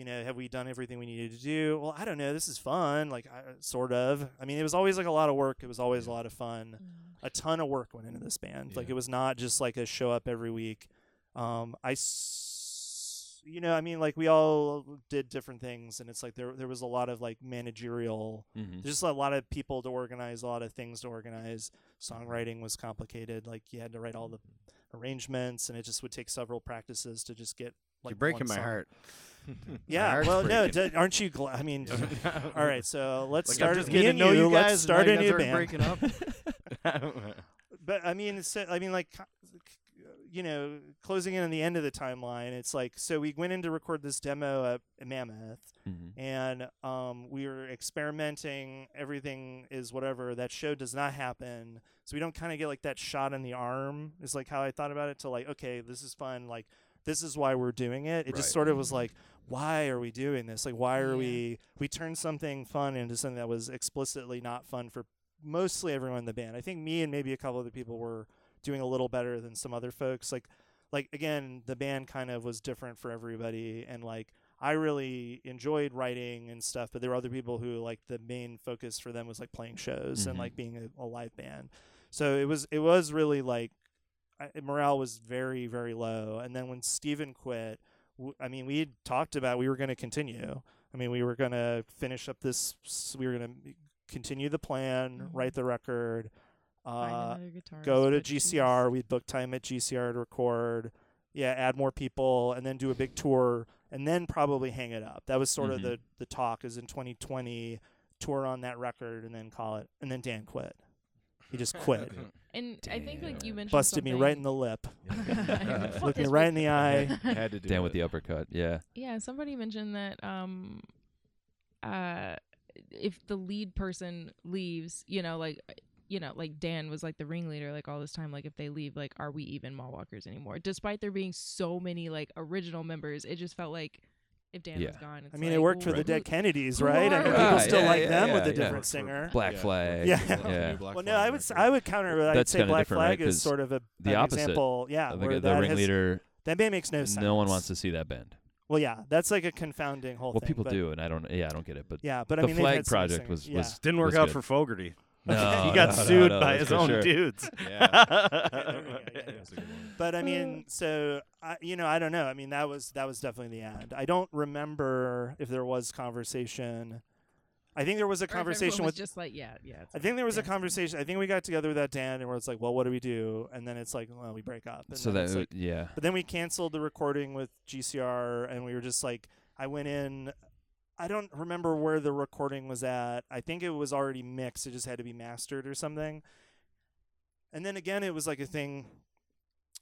you know, have we done everything we needed to do? Well, I don't know. This is fun. Like, I, sort of. I mean, it was always like a lot of work. It was always a lot of fun Mm. a ton of work went into this band. Like it was not just like a show up every week. Um, I, s- you know, I mean, like we all did different things, and it's like there there was a lot of like managerial. Mhm. There's just a lot of people to organize, a lot of things to organize. Songwriting was complicated. Like you had to write all the arrangements, and it just would take several practices to just get like You're breaking one my song. heart. Yeah, well, no, d- aren't you glad? I mean, all right, so let's Like, start. I'm just me getting and to know you, let's and start now a you guys new band. breaking up. but I mean, it's, I mean, like, you know, closing in on the end of the timeline, it's like, so we went in to record this demo at Mammoth, Mhm. and um, we were experimenting. Everything is whatever. That show does not happen, so we don't kind of get like that shot in the arm. Is like how I thought about it. To like, okay, this is fun. Like, this is why we're doing it. It just sort of was like, why are we doing this? Like, why are Yeah. we? We turned something fun into something that was explicitly not fun for mostly everyone in the band. I think me and maybe a couple other people were doing a little better than some other folks. Like like again the band kind of was different for everybody and like I really enjoyed writing and stuff, but there were other people who like the main focus for them was like playing shows and Mhm. like being a, a live band. So it was it was really like I, morale was very very low. And then when Steven quit, w- I mean we had talked about we were going to continue. I mean we were going to finish up this. We were going to continue the plan, Mhm. write the record. Uh, go to switch keys. GCR. We'd book time at GCR to record. Yeah, add more people, and then do a big tour, and then probably hang it up. That was sort Mhm. of the the talk. Is in 2020 tour on that record, and then call it. And then Dan quit. He just quit, And I think like you Damn. mentioned busted me right in the lip, Fuck looked me right in the eye. Had to do Dan it. with the uppercut. Yeah. Yeah, somebody mentioned that um uh if the lead person leaves, you know, like you know, like Dan was like the ringleader like all this time, like if they leave, like are we even mall walkers anymore? Despite there being so many like original members, it just felt like if Dan was Yeah. gone, it's I mean, like, it worked for well, the Dead Kennedys, who right? are I mean, people Right, still yeah, like yeah, them yeah, with a yeah. different Worked singer. Black Yeah, Flag. Yeah. Black Yeah. Black Well, no, I would s- I would counter that. I'd That's say Black different, right? Flag is 'Cause sort of a the an opposite. example. Yeah, I where think the that ringleader. that band makes no sense. No one wants to see that band. Well, yeah, that's like a confounding whole Well, thing. Well, people but- do, and I don't. Yeah, I don't get it. But Yeah, but I the mean, they've Flag project singers. was yeah. was Didn't work was out good. for Fogerty. No, he got no, no, sued no, by his own sure. dudes. Yeah. yeah, yeah. That's a good one. But I mean, hmm. so I, you know, I don't know. I mean, that was that was definitely the end. I don't remember if there was conversation. I think there was a or if everyone conversation was with. just like, yeah, yeah. I think there was a conversation. I think we got together with that Dan, and where it's like, well, what do we do? And then it's like, well, we break up. And So that like, yeah. But then we canceled the recording with GCR, and we were just like, I went in. I don't remember where the recording was at. I think it was already mixed. It just had to be mastered or something. And then again, it was like a thing.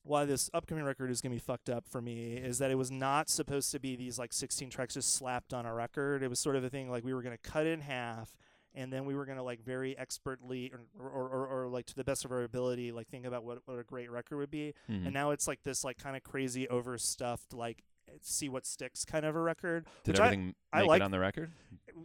Why this upcoming record is gonna be fucked up for me is that it was not supposed to be these like 16 tracks just slapped on a record. It was sort of a thing like we were gonna cut it in half, and then we were gonna like very expertly or or, or, or like to the best of our ability like think about what what a great record would be Mhm. and now it's like this like kind of crazy overstuffed like see what sticks kind of a record Did which everything I make like- it on the record?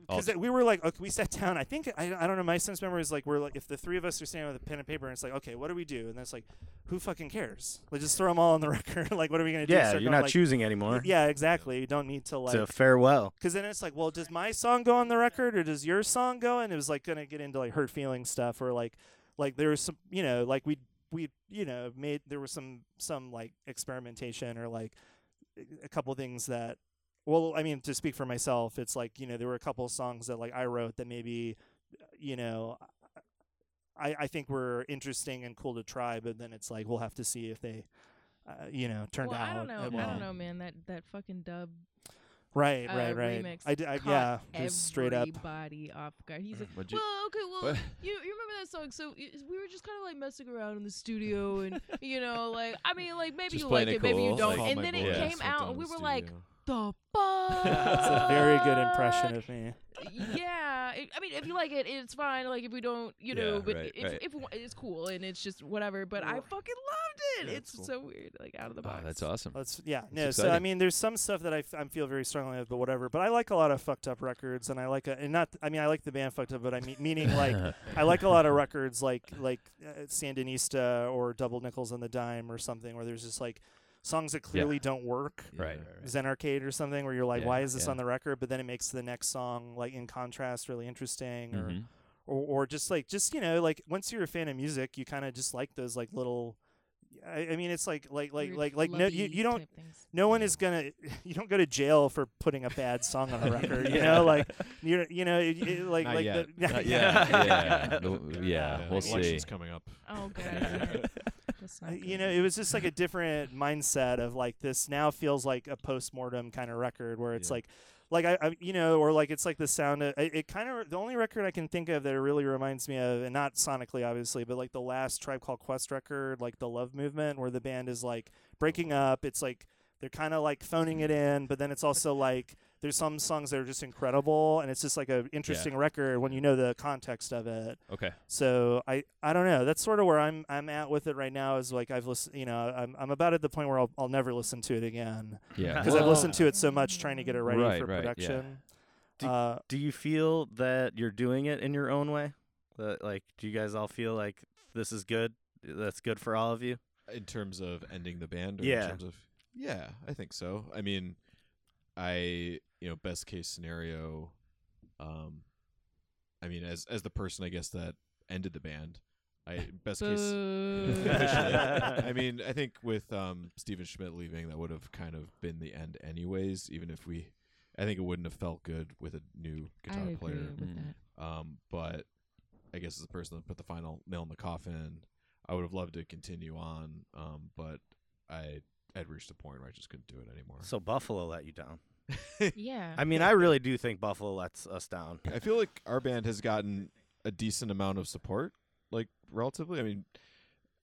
because we were like okay, we sat down i think I, I don't know my sense memory is like we're like if the three of us are standing with a pen and paper and it's like okay what do we do and that's like who fucking cares like just throw them all on the record like what are we gonna do Yeah, Start you're going, not like, choosing anymore. yeah exactly you don't need to like. It's like a farewell. because then it's like well does my song go on the record or does your song go and it was like gonna get into like hurt feeling stuff or like like there was some you know like we we you know made there was some some like experimentation or like a couple things that well i mean to speak for myself it's like you know there were a couple songs that like i wrote that maybe you know i i think were interesting and cool to try but then it's like we'll have to see if they uh, you know turned well, out I don't know. I don't know, man. That that fucking dub right uh, right right remix i, d- I yeah just straight up everybody off guard. He's like, What'd you- well, okay, well, you you remember that song? So we were just kind of like messing around in the studio, and you know, like I mean, like maybe Just you like it it, maybe you don't. like- and then it boys, came out, and we the were like, studio. The fuck. That's a very good impression of me. yeah, it, I mean, if you like it, it's fine. Like if we don't, you know, Yeah, but right, if, right. if we it's cool and it's just whatever. But I fucking loved it. Yeah, it's it's cool. so weird, like out of the Oh, box. that's awesome. Let's yeah no. So I exciting. mean, there's some stuff that I, f- I feel very strongly with, but whatever. But I like a lot of fucked up records, and I like a, and not. I mean, I like the band fucked up, but I mean meaning like I like a lot of records like like uh, Sandinista or Double Nickels on the Dime or something where there's just like songs that clearly don't work. Right. Zen Arcade or something where you're like, Yeah, why is this yeah. on the record? But then it makes the next song like in contrast really interesting, or Mhm. or or just like just you know like once you're a fan of music, you kind of just like those like little. I, I mean, it's like like like Weird like like no, you you don't no one is gonna you don't go to jail for putting a bad song on a record you know like you you know it, it- like Not like yet. the, Not yet. yeah. No- yeah. We'll see. Election's coming up. Oh god. That's not Uh, you know it was just like a different mindset of like this now feels like a post-mortem kind of record where it's Yeah. like like I, I you know or like it's like the sound of it, it kind of the only record i can think of that it really reminds me of and not sonically obviously but like the last tribe called quest record like the love movement where the band is like breaking up it's like they're kind of like phoning it in but then it's also like there's some songs that are just incredible and it's just like an interesting record when you know the context of it Okay. so I, I don't know. That's sort of where I'm I'm at with it right now. Is like I've listened, you know, I'm I'm about at the point where I'll I'll never listen to it again Yeah. because I've listened to it so much trying to get it ready Right, for right, yeah. production. Do- Uh, Do you feel that you're doing it in your own way? That, like, do you guys all feel like this is good? That's good for all of you. in terms of ending the band. Or Yeah. In terms of yeah, I think so. I mean, I you know best case scenario. Um, I mean, as as the person I guess that ended the band, I best case. I mean, I think with um, Steven Schmidt leaving, that would have kind of been the end, anyways. Even if we, I think it wouldn't have felt good with a new guitar I guitar agree player. with that. Um, but I guess as the person that put the final nail in the coffin, I would have loved to continue on. Um, but I had reached a point where I just couldn't do it anymore. So Buffalo let you down. Yeah. I mean, I really do think Buffalo lets us down. I feel like our band has gotten a decent amount of support, like relatively. I mean,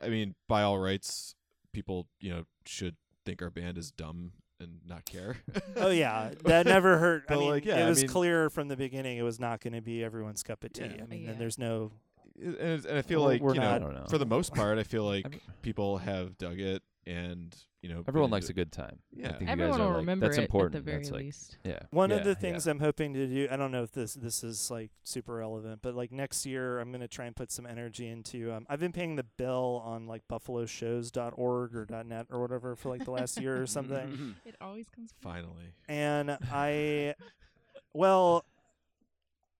I mean, by all rights, people you know should think our band is dumb and not care. Oh yeah, that never hurt. I mean, like, yeah, it I was mean- clear from the beginning it was not going to be everyone's cup of tea. Yeah. I mean, Yeah. and there's no. and, it's- and I feel We're- like we're you know, not- I don't know. for the most part, I feel like Every- people have dug it, and you know, Everyone likes a good time. I Yeah. think you Everyone guys are will like, remember that's it important. at the very that's like, least. yeah. One yeah, of the yeah. things I'm hoping to do, I don't know if this this is like super relevant, but like next year I'm going to try and put some energy into. Um, I've been paying the bill on like buffaloshows.org or .net or whatever for like the last year or something. It always comes. Finally, and I, well,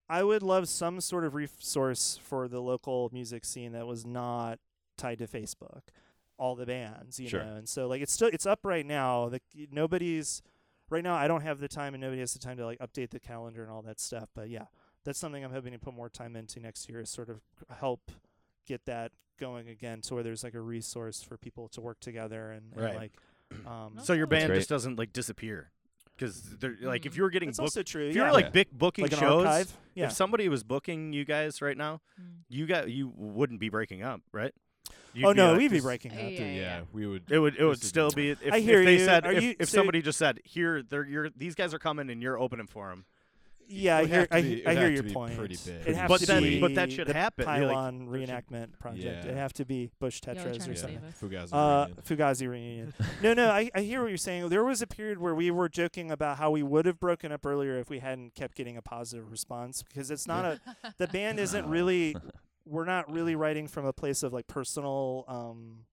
I would love some sort of resource for the local music scene that was not tied to Facebook. All the bands, you Sure. know, and so like it's still it's up right now. The nobody's right now. I don't have the time, and nobody has the time to like update the calendar and all that stuff. But yeah, that's something I'm hoping to put more time into next year. Is sort of help get that going again, to where there's like a resource for people to work together and, and Right. like. Um, So your band just doesn't like disappear because they're like if Mhm. you were getting it's booked, also true. if yeah. you're like Yeah. big booking like shows. Yeah. if somebody was booking you guys right now, Mm. you got you wouldn't be breaking up, right? You'd oh no, like, we'd be this- breaking up. Yeah, yeah, yeah. we would. It would it would This is still be if, I if hear they you. said Are if, you- if so- somebody just said here they're you're these guys are coming and you're opening for them. Yeah, I would hear. have to I, be- it I would hear have your be point. pretty big. It has But to then- be but that should the happen. You're like- Pylon reenactment project. Yeah. It'd have to be Bush Y'all are Tetras trying or to something. save us. Fugazi Uh, reunion. Fugazi reunion. no, no, I, I hear what you're saying. There was a period where we were joking about how we would have broken up earlier if we hadn't kept getting a positive response because it's not a the band isn't really we're not really writing from a place of like personal um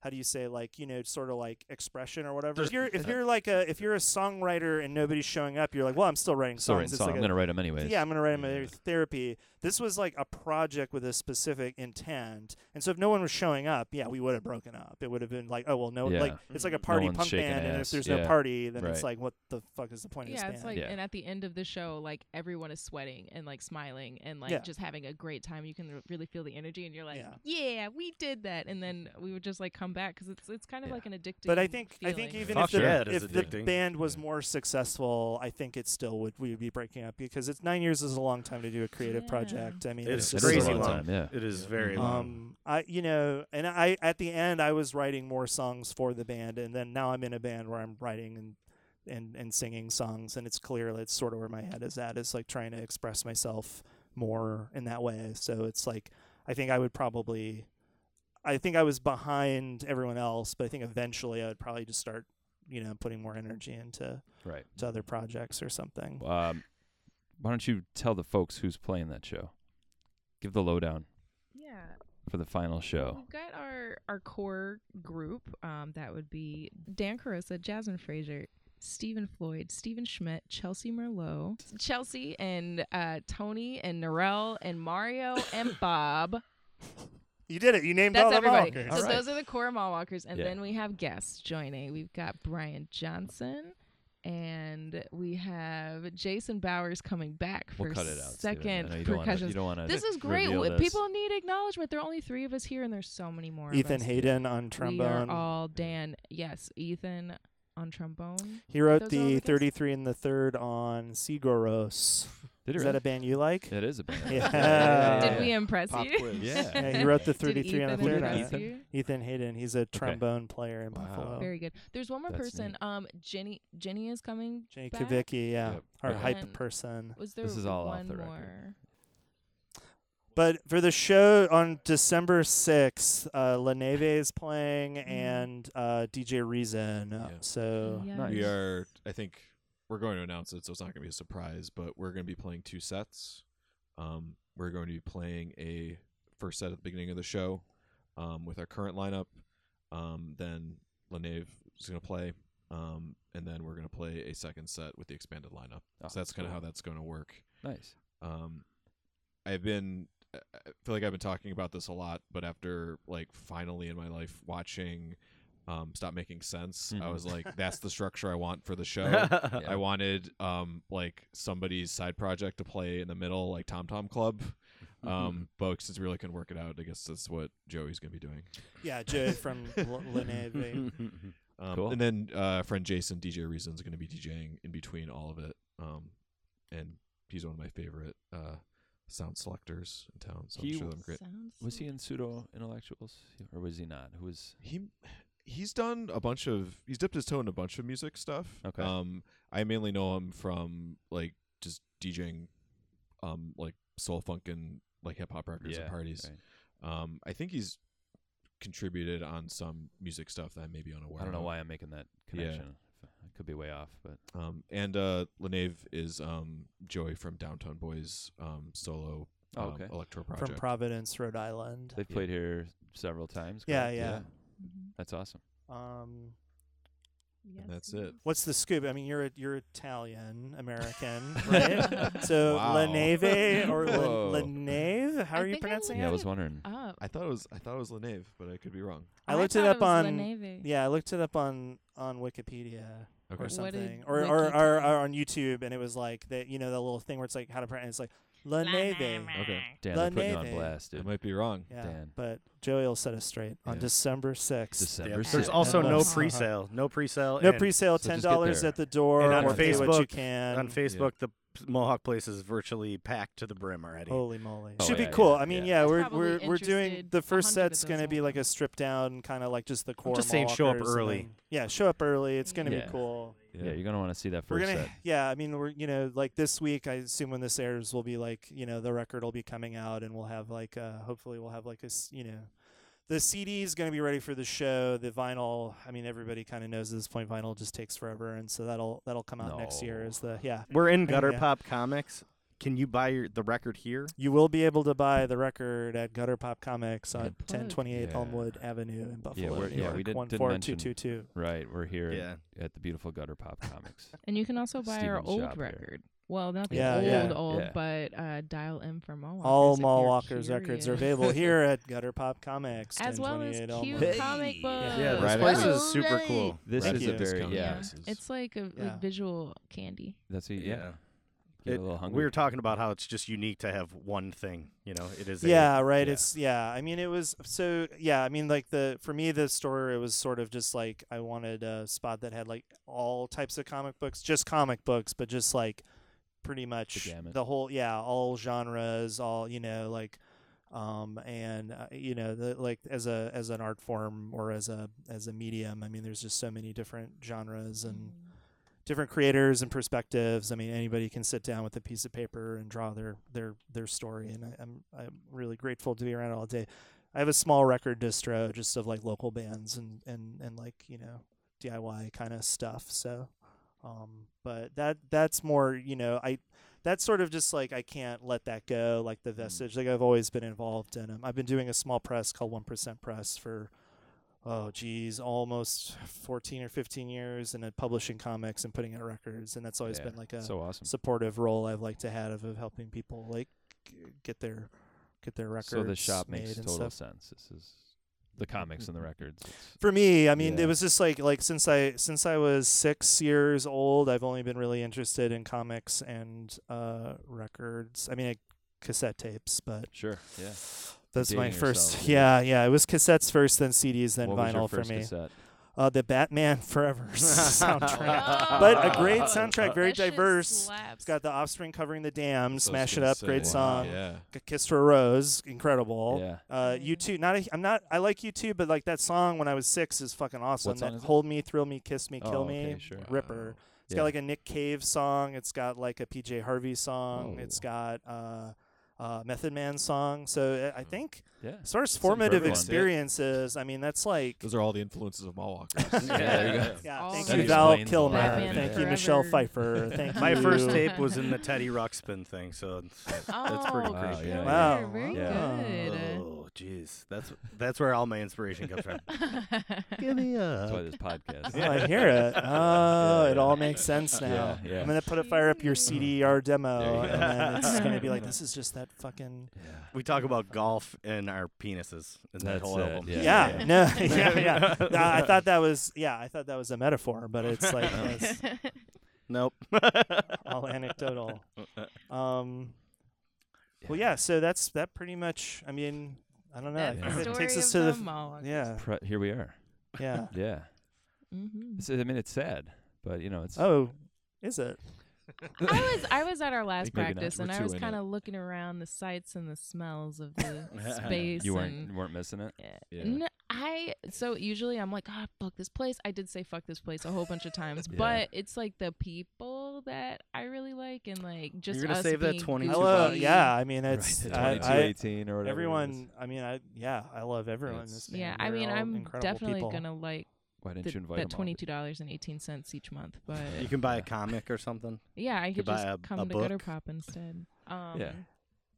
how do you say like you know sort of like expression or whatever if you're if you're like a if you're a songwriter and nobody's showing up you're like well i'm still writing Still songs writing It's song. like I'm a- gonna write them anyways. yeah, I'm gonna write them Yeah. a therapy. This was like a project with a specific intent, and so if no one was showing up, yeah, we would have broken up. It would have been like, oh well, no, Yeah. like it's like a party one's punk shaking band, and if ass. there's no party, then it's like, what the fuck is the point of Yeah, this it's band? like, Yeah. and at the end of the show, like everyone is sweating and like smiling and like Yeah. just having a great time. You can r- really feel the energy, and you're like, Yeah. yeah, we did that. And then we would just like come back because it's it's kind of Yeah. like an addictive. but I think I think even Fuck if the, yeah, it is if the band was more successful, I think it still would we would be breaking up because it's nine years is a long time to do a creative Yeah. project. I mean, It's it's It is just crazy long long. time. Yeah. It is very Mhm. long. Um, I you know, and I at the end I was writing more songs for the band, and then now I'm in a band where I'm writing and and and singing songs, and it's clear that's sort of where my head is at, is like trying to express myself more in that way. So it's like I think I would probably, I think I was behind everyone else, but I think eventually I would probably just start, you know, putting more energy into Right. to other projects or something. Um, why don't you tell the folks who's playing that show? Give the lowdown yeah. for the final show. We've got our our core group. Um, that would be Dan Carosa, Jasmine Fraser, Stephen Floyd, Stephen Schmidt, Chelsea Merlot, Chelsea and uh, Tony and Narelle and Mario and Bob. You did it. You named That's all the everybody. Malkers. So All right. those are the core mall walkers, and Yeah. then we have guests joining. We've got Brian Johnson. And we have Jason Bowers coming back for We'll cut it out. Second know you don't wanna- percussion. You don't want to. This is great. this. People need acknowledgement. There are only three of us here, and there's so many more. of Ethan us. Hayden on trombone. We trombone. are all Dan. Yes, Ethan on trombone. He wrote Those are all the the 33 and the third on Sigur Rós. Did he Is really? that a band you like? It is a band. Yeah. Did we impress Pop you? quiz. Yeah. Yeah, he wrote the Did 33 on the Ethan third on impress it. you? Ethan Hayden. He's a trombone player in Wow. Buffalo. Very good. There's one more That's person. neat. Um, Jenny. Jenny is coming. Jenny back? Kavicki, yeah, Yep. our Okay. hype person. Was there This is all off one the record. more? But for the show on December 6th, uh, La Neve is playing Mhm. and uh, DJ Reason. Yeah. So Yeah. Nice. We are. I think we're going to announce it, so it's not going to be a surprise. But we're going to be playing two sets. Um, we're going to be playing a first set at the beginning of the show um, with our current lineup, Um, then Lenave is gonna play. Um, and then we're gonna play a second set with the expanded lineup. Oh, so that's kind of cool. how that's gonna work. Nice. Um, I've been, I feel like I've been talking about this a lot, but after like finally in my life watching, um, Stop Making Sense, I Mhm. was like, that's the structure I want for the show. Yeah. I wanted um like somebody's side project to play in the middle, like Tom Tom Club. Um, but since we really couldn't work it out, I guess that's what Joey's gonna be doing. Yeah, Joey from L- Leneve. Um, Cool. And then uh, friend Jason, DJ Reason's going to be DJing in between all of it. Um, and he's one of my favorite uh, sound selectors in town. So He I'm sure I'm great. Was he in pseudo intellectuals or was he not? Who was? He he's done a bunch of he's dipped his toe in a bunch of music stuff. Okay. Um, I mainly know him from like just DJing, um, like soul funk and like hip hop records and parties. right. Um, I think he's contributed on some music stuff that I may be unaware. I don't know of. why I'm making that connection. Yeah. connection. I could be way off, but Um, and uh, Lenave is um, Joey from Downtown Boys um, solo Oh, um, okay. electro from. Providence, Rhode Island. they've Yeah. played here several times. Yeah, correct? yeah. Mhm. That's awesome. Um, Yes, that's yes. it. what's the scoop? I mean, you're you're Italian American, right? so Wow. Leneve or Whoa. Len- Lenave? How I are you think I pronouncing Yeah, I was wondering. Up. I thought it was I thought it was Lenave, but I could be wrong. I looked it thought up was on- Leneve. Yeah, I looked it up on on Wikipedia Okay. or something, or, or, or or on YouTube, and it was like that. You know, the little thing where it's like how to pronounce. It's like Leneve. Okay. Dan, they're putting you on Leneve. blast, I dude. might be wrong. Yeah, Dan. but Joey will set us straight on Yeah. December sixth. December Yeah, sixth. there's also no Yes. pre-sale. No pre-sale. No and pre-sale, so ten just get dollars there. at the door, And on or pay what you Facebook- can. on Facebook, the p- Mohawk place is virtually packed to the brim already. Holy moly! Oh, Should yeah, be cool. yeah, I mean, yeah. yeah, we're probably we're we're doing interested the first 100 of set's going to be like a stripped down, kind of like just the core. just saying show up Mohawkers and early. then- yeah, show up early. It's going to Yeah. be cool. Yeah, you're gonna want to see that 1st We're gonna, set. yeah. I mean, we're you know like this week. I assume when this airs, will be like you know the record will be coming out, and we'll have like uh hopefully we'll have like a s- you know. The CD is going to be ready for the show. The vinyl, I mean, everybody kind of knows at this point. Vinyl just takes forever, and so that'll that'll come out next year. No. As the yeah, We're in Yeah. Gutter Pop Comics. Can you buy your, the record here? You will be able to buy the record at Gutter Pop Comics on Good 1028 Yeah. Elmwood Avenue in Buffalo, we're- New yeah, we did- one didn't mention- two two two. Right, we're here Yeah. at the beautiful Gutter Pop Comics. And you can also buy our old shop here. record. Well, not the Yeah, old yeah. old, Yeah. but uh, Dial M for Mall Walkers. All if Mall you're Walkers records are available here at Gutter Pop Comics, as well as cute Elmwood. comic books. Yeah, this Right place on. is super cool. This Thank is a very Discount yeah. It's like a, Yeah. like visual candy. That's a, yeah. Yeah. Get It- a little hungry. we were talking about how it's just unique to have one thing. You know, it is. a- Yeah, right. yeah. It's yeah. I mean, it was so yeah. I mean, like the for me, the store it was sort of just like I wanted a spot that had like all types of comic books, just comic books, but just like pretty much gamut. the whole yeah, all genres, all you know, like um and uh, you know the like as a as an art form or as a as a medium i mean there's just so many different genres and different creators and perspectives. I mean, anybody can sit down with a piece of paper and draw their their their story, and I, I'm I'm really grateful to be around all day. I have a small record distro just of like local bands and and and like you know DIY kind of stuff. So, um, but that that's more you know I. That's sort of just like I can't let that go, like the vestige. Like I've always been involved in them. I've been doing a small press called One Percent Press for oh geez, almost 14 or 15 years and publishing comics and putting out records. And that's always Yeah, been like a so awesome. supportive role I've liked to have of helping people like get their, get their records So the shop made makes total stuff. sense. This is the comics and the records. It's, For me, I mean, Yeah. it was just like, like since I, since I was six years old, I've only been really interested in comics and, uh, records. I mean, cassette tapes, but sure, yeah. That's my first. yourself, Yeah. Yeah. It was cassettes first, then CDs, then what was your vinyl for me. cassette? Uh, the Batman Forever soundtrack. Oh. But a great soundtrack, very That diverse. It's got the Offspring covering the Damned, So smash it up, say, great song. Yeah. Kiss for a Rose, incredible. Yeah. Uh, U2, not a, I'm not. I like U2, but like that song when I was six is fucking awesome. song that is it? Hold me, thrill me, kiss me, kill Oh, me, sure. Ripper. It's Yeah. got like a Nick Cave song. It's got like a PJ Harvey song. Oh. It's got uh, uh, Method Man song. So uh, I think Yeah. as far as It's formative everyone. experiences, I mean that's like. Those are all the influences of Mall Walkers. Yeah, there you go. Yeah, thank That you. Val Kilmer. Thank you, Michelle. Pfeiffer. Thank My you. first tape was in the Teddy Ruxpin thing, so it's, Oh, that's pretty Wow, crazy. yeah, Wow. Very Yeah. good. Oh, jeez, that's that's where all my inspiration comes from. Give me a. That's why this podcast. Oh, I hear it. Oh, Yeah, it all makes sense now. Yeah, yeah. I'm gonna put it fire up your CDR demo, you and then it's gonna be like, this is just that fucking. Yeah. We talk about golf and our penises in that That's whole it, album. yeah. Yeah, no, yeah, yeah. No, I thought that was, yeah, I thought that was a metaphor, but it's like it's Nope. all anecdotal. Um, well, yeah. So that's that. Pretty much. I mean, I don't know. I think it takes us to the the. Yeah, Pre- here we are. yeah. Yeah. hmm It's, I mean, it's sad, but you know, it's. Oh, is it? I was I was at our last practice and I was kind of looking around the sights and the smells of the space. you weren't and, you weren't missing it. Yeah. Yeah. N- I so usually I'm like, ah, fuck this place. I did say fuck this place a whole bunch of times, Yeah. but it's like the people that I really like and like just you're gonna us save that being 22 Hello. Yeah. I mean, it's right, I, the I, 2218 or whatever. everyone. I mean, I yeah, I love everyone. in this band. Yeah, I They're mean, I'm definitely people. gonna like Why didn't the, you invite that twenty two dollars and eighteen cents each month, but You can buy a comic or something. yeah, I could could buy just a- come a to Gutter. Pop instead. Um, Yeah.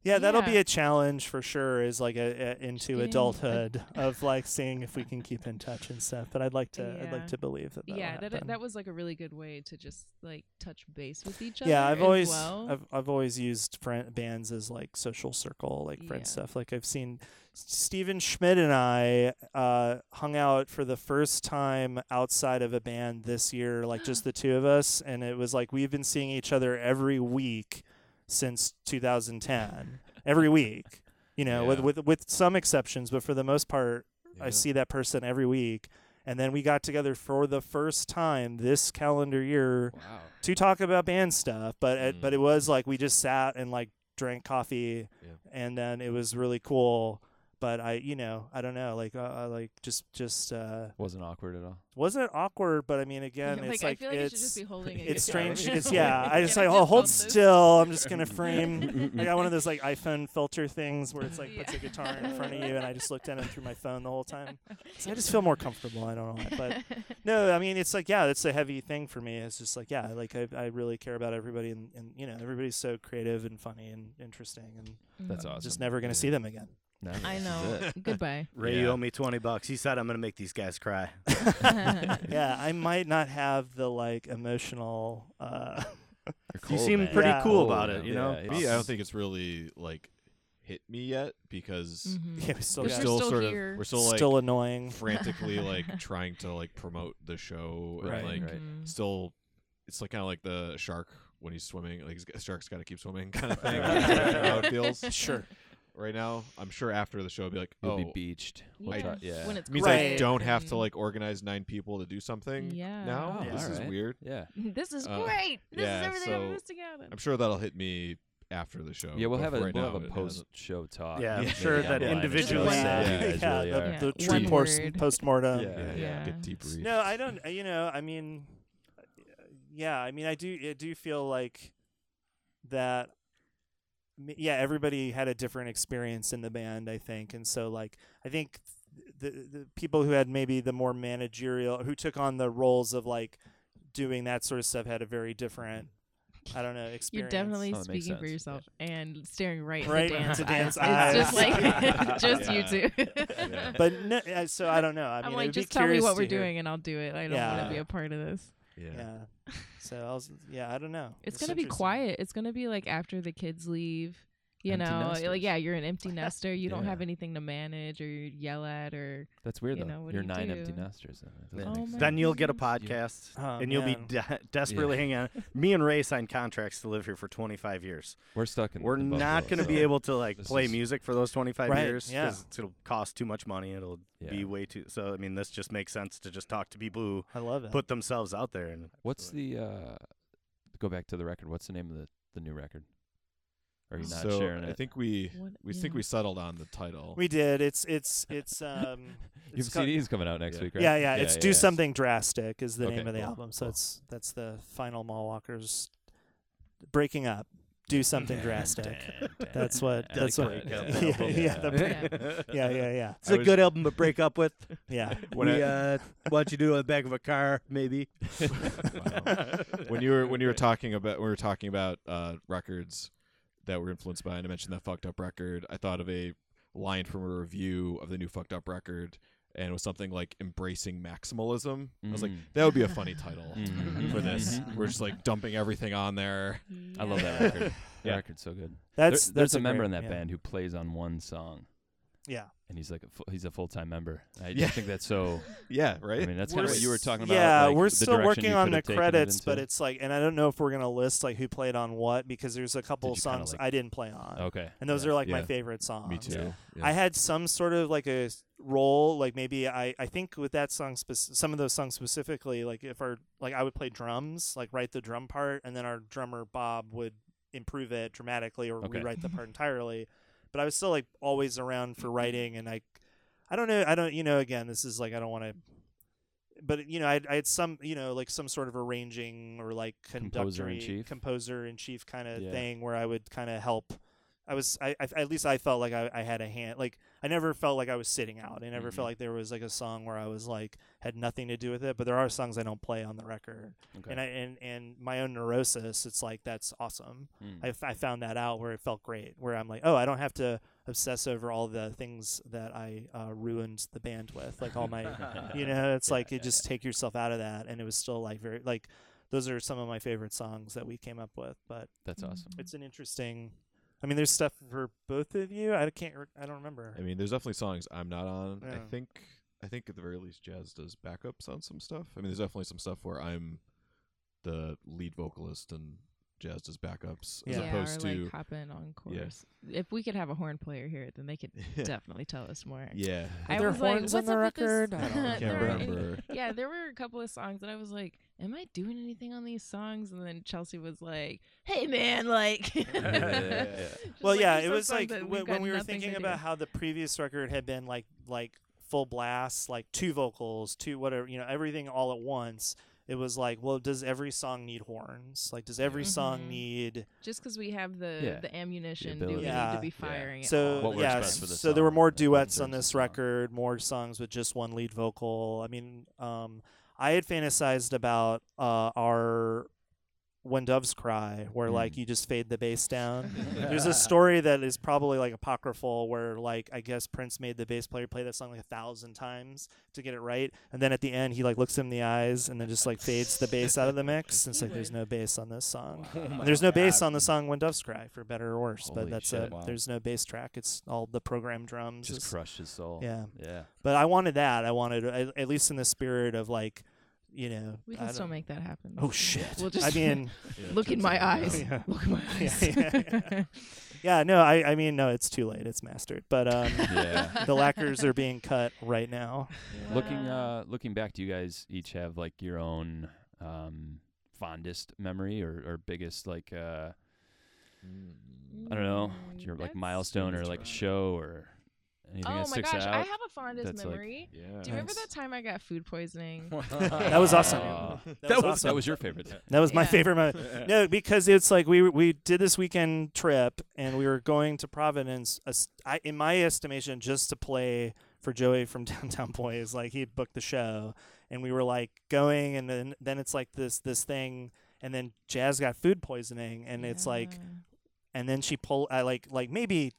Yeah, that'll be a challenge for sure. Is like a, a into adulthood of like seeing if we can keep in touch and stuff. But I'd like to. I'd like to believe that. Yeah, that that was like a really good way to just like touch base with each other. yeah, I've as always well. I've I've always used friend bands as like social circle, like friend stuff. Like I've seen Stephen Schmidt and I uh, hung out for the first time outside of a band this year, like just the two of us, and it was like we've been seeing each other every week since 2010. every week, you know, with Yeah. with with some exceptions, but for the most part, I see that person every week. And then we got together for the first time this calendar year Wow. to talk about band stuff, but it, but Mm. it was like we just sat and like drank coffee, Yeah. and then it was really cool. But I, you know, I don't know, like, uh, uh, like just, just uh, Wasn't awkward at all. wasn't awkward. But I mean, again, like, it's like like it's you should just be holding it. it's strange. Yeah. It's yeah. I just like, oh, hold hold this? still. I'm just gonna frame. I got one of those like iPhone filter things where it's like puts a guitar in front of you, and I just looked at it through my phone the whole time. So I just feel more comfortable. I don't know why, but no, I mean it's like yeah, it's a heavy thing for me. It's just like yeah, like I I really care about everybody, and, and you know everybody's so creative and funny and interesting, and That's Mhm. awesome. just never gonna Yeah. see them again. No, I know. Goodbye. Ray, you Yeah. owe me twenty bucks. He said I'm gonna make these guys cry. yeah, I might not have the like emotional. uh You're You cold, seem man. pretty Yeah. cool Cold, about man. it, you Yeah, know? it's- Me, I don't think it's really like hit me yet because Mhm. Yeah, we still we're got still, still sort here. of we're still like still annoying. frantically like trying to like promote the show Right, and like right. Mhm. still it's like kind of like the shark when he's swimming like he's, the shark's got to keep swimming kind of thing That's kind how it feels Sure. Right now i'm sure after the show i'll be like You'll oh be beached. We'll Yeah. try- yeah. When it's it means Right. i don't have to like organize nine people to do something Yeah. now Oh, this is alright. weird yeah. This is Uh, great. This yeah, is everything I've so missing out on. i'm sure that'll hit me after the show Yeah, we'll but have a right we'll now have a it post hasn't. show talk. Yeah, I'm maybe sure that outline individually- what Yeah. you Yeah, really the- are. Yeah, the one tree post word. postmortem. Yeah, yeah, Yeah. get debriefed No, I don't. uh, You know, I mean, yeah, I mean, I do. I do feel like that. M- Yeah, everybody had a different experience in the band, I think, and so like I think the the people who had maybe the more managerial, who took on the roles of like doing that sort of stuff, had a very different. I don't know. Experience. You're definitely Oh, speaking for sense. yourself and staring right, Right in the dance into eyes. Dan's It's just like just you two. Yeah. But no, uh, so I don't know. I I'm like, just tell me what we're hear. doing and I'll do it. I don't want to be a part of this. Yeah. Yeah. So I was. Yeah, I don't know. It's, It's gonna be quiet. It's gonna be like after the kids leave. You Empty know, nesters. like yeah, you're an empty nester. You don't Yeah. have anything to manage or yell at or That's weird you though. know, You're you nine do? empty nesters. then. That Yeah. doesn't Oh Then you'll get a goodness. podcast, Oh, and you'll be de- desperately hanging on. Me and Ray signed contracts to live here for 25 years. We're stuck in. We're in not going to be able to like this play is- music for those 25 Right, years yeah. it'll cost too much money. It'll Yeah. be way too. So I mean, this just makes sense to just talk to people who I love it. put themselves out there. And What's the? uh Go back to the record. What's the name of the the new record? Are you not so sharing i think we What- we think we settled on the title we did. It's it's it's um. Your it's called- CD's coming out next Yeah. week, right? Yeah, yeah, It's yeah, do yeah. something drastic is the Okay, name of the cool, album. So cool. it's that's the final Mall Walkers breaking up. Do something drastic. That's what. I That's like what. that. Yeah, yeah, the Yeah. yeah, yeah, yeah, It's I a was- good album to break up with. yeah. When we, I- uh, why don't you do it on the back of a car, maybe? when you were when you were talking about we were talking about uh, records that were influenced by, and I mentioned that fucked up record. I thought of a line from a review of the new fucked up record, and it was something like embracing maximalism. I was like, Mm. that would be a funny title Mhm. for this. Mhm. We're just like dumping everything on there. I love that Yeah. record. That Yeah. record's so good. That's There- there's that's a, member great- in that yeah. band who plays on one song, Yeah. and he's like a fu- he's a full time member. I Yeah. just think that's so. Yeah, right. I mean, that's kind of what you were talking about. Yeah, like, we're still working on the taken it credits, but it's like, and I don't know if we're gonna list like who played on what because there's a couple kinda songs like- I didn't play on, okay, and those yeah. are like my favorite songs. Me too. Yeah. Yeah. I had some sort of like a role, like maybe I I think with that song, spec- some of those songs specifically, like if our like I would play drums, like write the drum part, and then our drummer Bob would improve it dramatically or Okay. rewrite the part entirely. But I was still like always around for writing, and I I don't know, I don't you know again this is like I don't want to. But you know, I, I had some, you know, like some sort of arranging or like Composer in chief? composer in chief kind of Yeah. thing, where I would kind of help I was I, I at least I felt like I, I had a hand like I never felt like I was sitting out. I never Mhm. felt like there was like a song where I was like had nothing to do with it. But there are songs I don't play on the record, Okay. and I and and my own neurosis. It's like that's awesome. Mm. I, f- I found that out where it felt great. Where I'm like, oh, I don't have to obsess over all the things that I uh, ruined the band with, like all my, you know, it's Yeah, like you yeah, just take yourself out of that, and it was still like very like those are some of my favorite songs that we came up with. But That's awesome. it's an interesting. I mean, there's stuff for both of you. I can't. re- I don't remember. I mean, there's definitely songs I'm not on. I think I think at the very least Jazz does backups on some stuff. I mean, there's definitely some stuff where I'm the lead vocalist and Jazz does backups as Yeah. opposed or to like hop in on Yeah. If we could have a horn player here, then they could definitely tell us more. yeah. I there was like, horns on "What's the up with this?" record? I don't. Can't There were remember. yeah, there were a couple of songs that I was like, "Am I doing anything on these songs?" And then Chelsea was like, "Hey, man, like." yeah, yeah. Well, like, yeah, it was like when, we've when we were thinking about how the previous record had been like like full blast, like two vocals, two whatever, you know, everything all at once. It was like, well, does every song need horns? Like, does every song Mhm. need? Just because we have the Yeah. the ammunition, do we ability. need to be firing? it So all? What yeah, best for so there were more duets on this record, more songs with just one lead vocal. I mean, um, I had fantasized about uh, our "When Doves Cry," where like Mm. you just fade the bass down. There's a story that is probably like apocryphal, where like I guess Prince made the bass player play that song like a thousand times to get it right, and then at the end he like looks him in the eyes and then just like fades the bass out of the mix. And it's like there's no bass on this song. And there's no bass on the song "When Doves Cry" for better or worse, Holy but that's shit. it. Wow. There's no bass track. It's all the program drums. Just It's- crushed his soul. Yeah, Yeah. but I wanted that. I wanted at, at least in the spirit of like, you know. we I can still don't- make that happen. Oh shit! We'll just I mean, look in my eyes. Yeah. Look in my Yeah, eyes. yeah, yeah. No, I I mean no, it's too late. It's mastered, but um, Yeah. the lacquers are being cut right now. Looking uh looking back, do you guys each have like your own um fondest memory or, or biggest like uh I don't know, Mm, your like milestone or like a show or anything Oh that my sticks gosh, out? I have a fondest that's, like- memory. Yeah. Do you remember that time I got food poisoning? That was awesome. That, that was, was awesome. that was your favorite. That was my Yeah. favorite moment. No, because it's like we we did this weekend trip and we were going to Providence. es- I, in my estimation, just to play for Joey from Downtown Boys. Like he had booked the show, and we were like going, and then then it's like this this thing, and then Jazz got food poisoning, and it's like, and then she pulled. I like like maybe.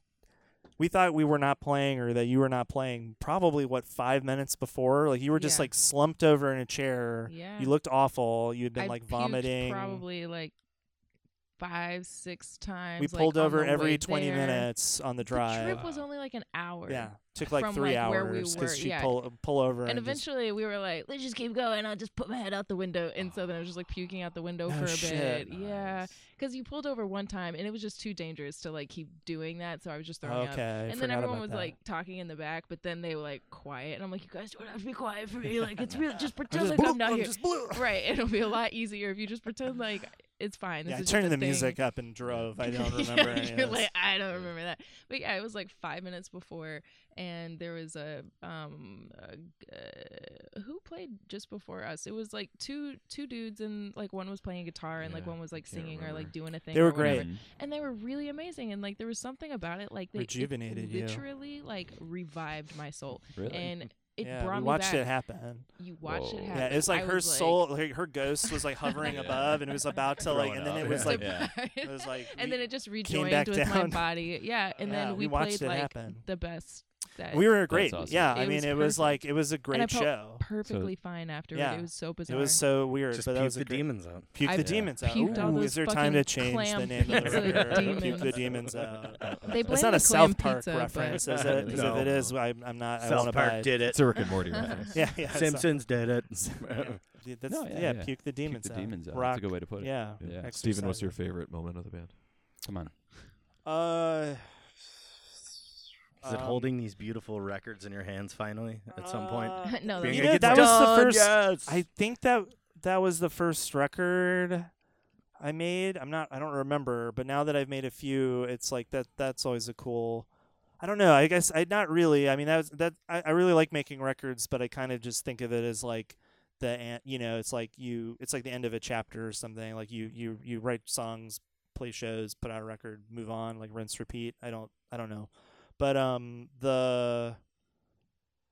We thought we were not playing, or that you were not playing. Probably what five minutes before, like you were just Yeah. like slumped over in a chair. Yeah. You looked awful. You had been I like vomiting. Probably like five, six times. We like, pulled over every 20 there. minutes on the drive. The trip was only like an hour. yeah, took like from, three like, we hours were, she yeah. pull pull over and, And just- eventually we were like, let's just keep going. I'll just put my head out the window. And so then I was just like puking out the window No for a shit. bit. Yeah. Because you pulled over one time and it was just too dangerous to like keep doing that. So I was just throwing up. okay. I And then everyone was that. like talking in the back, but then they were like quiet. And I'm like, you guys don't have to be quiet for me. Like, it's real. Just pretend just like blew, I'm not I here. just. Right. It'll be a lot easier if you just pretend like it's fine. This Yeah, I is just turned the thing. music up and drove. I don't remember any You're like, I don't remember that. But yeah, it was like five minutes before, and there was a um a, uh, who played just before us. It was like two two dudes, and like one was playing guitar, and like one was like singing or like doing a thing. They were or great. And they were really amazing. And like there was something about it, like they it Rejuvenated you. literally like revived my soul Really? and it yeah, brought we me watched back. it happen. You watched it Whoa. happen. Yeah, it's like I her soul, like, her ghost was like hovering Yeah. above, and it was about to like, and then up. it was Yeah. like, Yeah. it was like, and then it just rejoined with my body. Yeah, and yeah, then we, watched played it like happen. the best. That We were great. awesome. Yeah, It I mean, was it was like it was a great felt show. perfectly fine after yeah. it. It was so bizarre. It was so weird, Just but that puke was the great, demons out. Puke I the demons out. Ooh, is there time to change the name of the pizza record? Puke the demons. demons out. They It's not a clam South Park pizza, reference, is it? Because No. if it is, I, I'm not. I South won't Park abide. did it. It's a Rick and Morty reference. Yeah, yeah. Simpsons did it. Yeah, That's, No, yeah, yeah, yeah. puke the demons Keep the out. demons out. Rock. That's a good way to put it. Yeah. Yeah. Steven, what's your favorite moment of the band? Come on. Uh. Is it um, holding these beautiful records in your hands finally at some point? uh, no, Being you know, that was the first- Yes. I think that that was the first record I made. I'm not. I don't remember. But now that I've made a few, it's like that. That's always a cool. I don't know. I guess I not really. I mean, that was that. I, I really like making records, but I kind of just think of it as like the an- you know it's like you it's like the end of a chapter or something like you you you write songs play shows put out a record move on like rinse repeat i don't i don't know but um the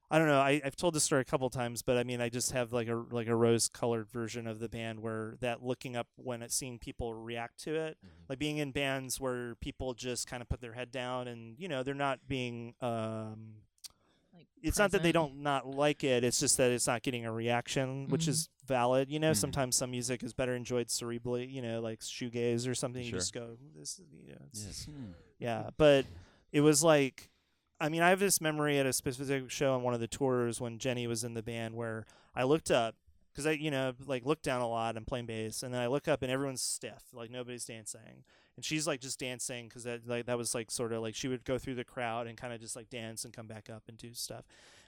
I don't know. I, I've told this story a couple times, but I mean, I just have like a like a rose colored version of the band where that looking up when it's seeing people react to it, like being in bands where people just kind of put their head down and you know they're not being. um like It's not that they don't not like it. It's just that it's not getting a reaction, which Mhm. is valid. You know, Mhm. sometimes some music is better enjoyed cerebrally. You know, like shoegaze or something. You just go, this, is- you know, it's, Yes. Hmm. yeah, but it was like, I mean, I have this memory at a specific show on one of the tours when Jenny was in the band where I looked up because I, you know, like look down a lot and playing bass, and then I look up and everyone's stiff, like nobody's dancing, and she's like just dancing because that like that was like sort of like she would go through the crowd and kind of just like dance and come back up and do stuff,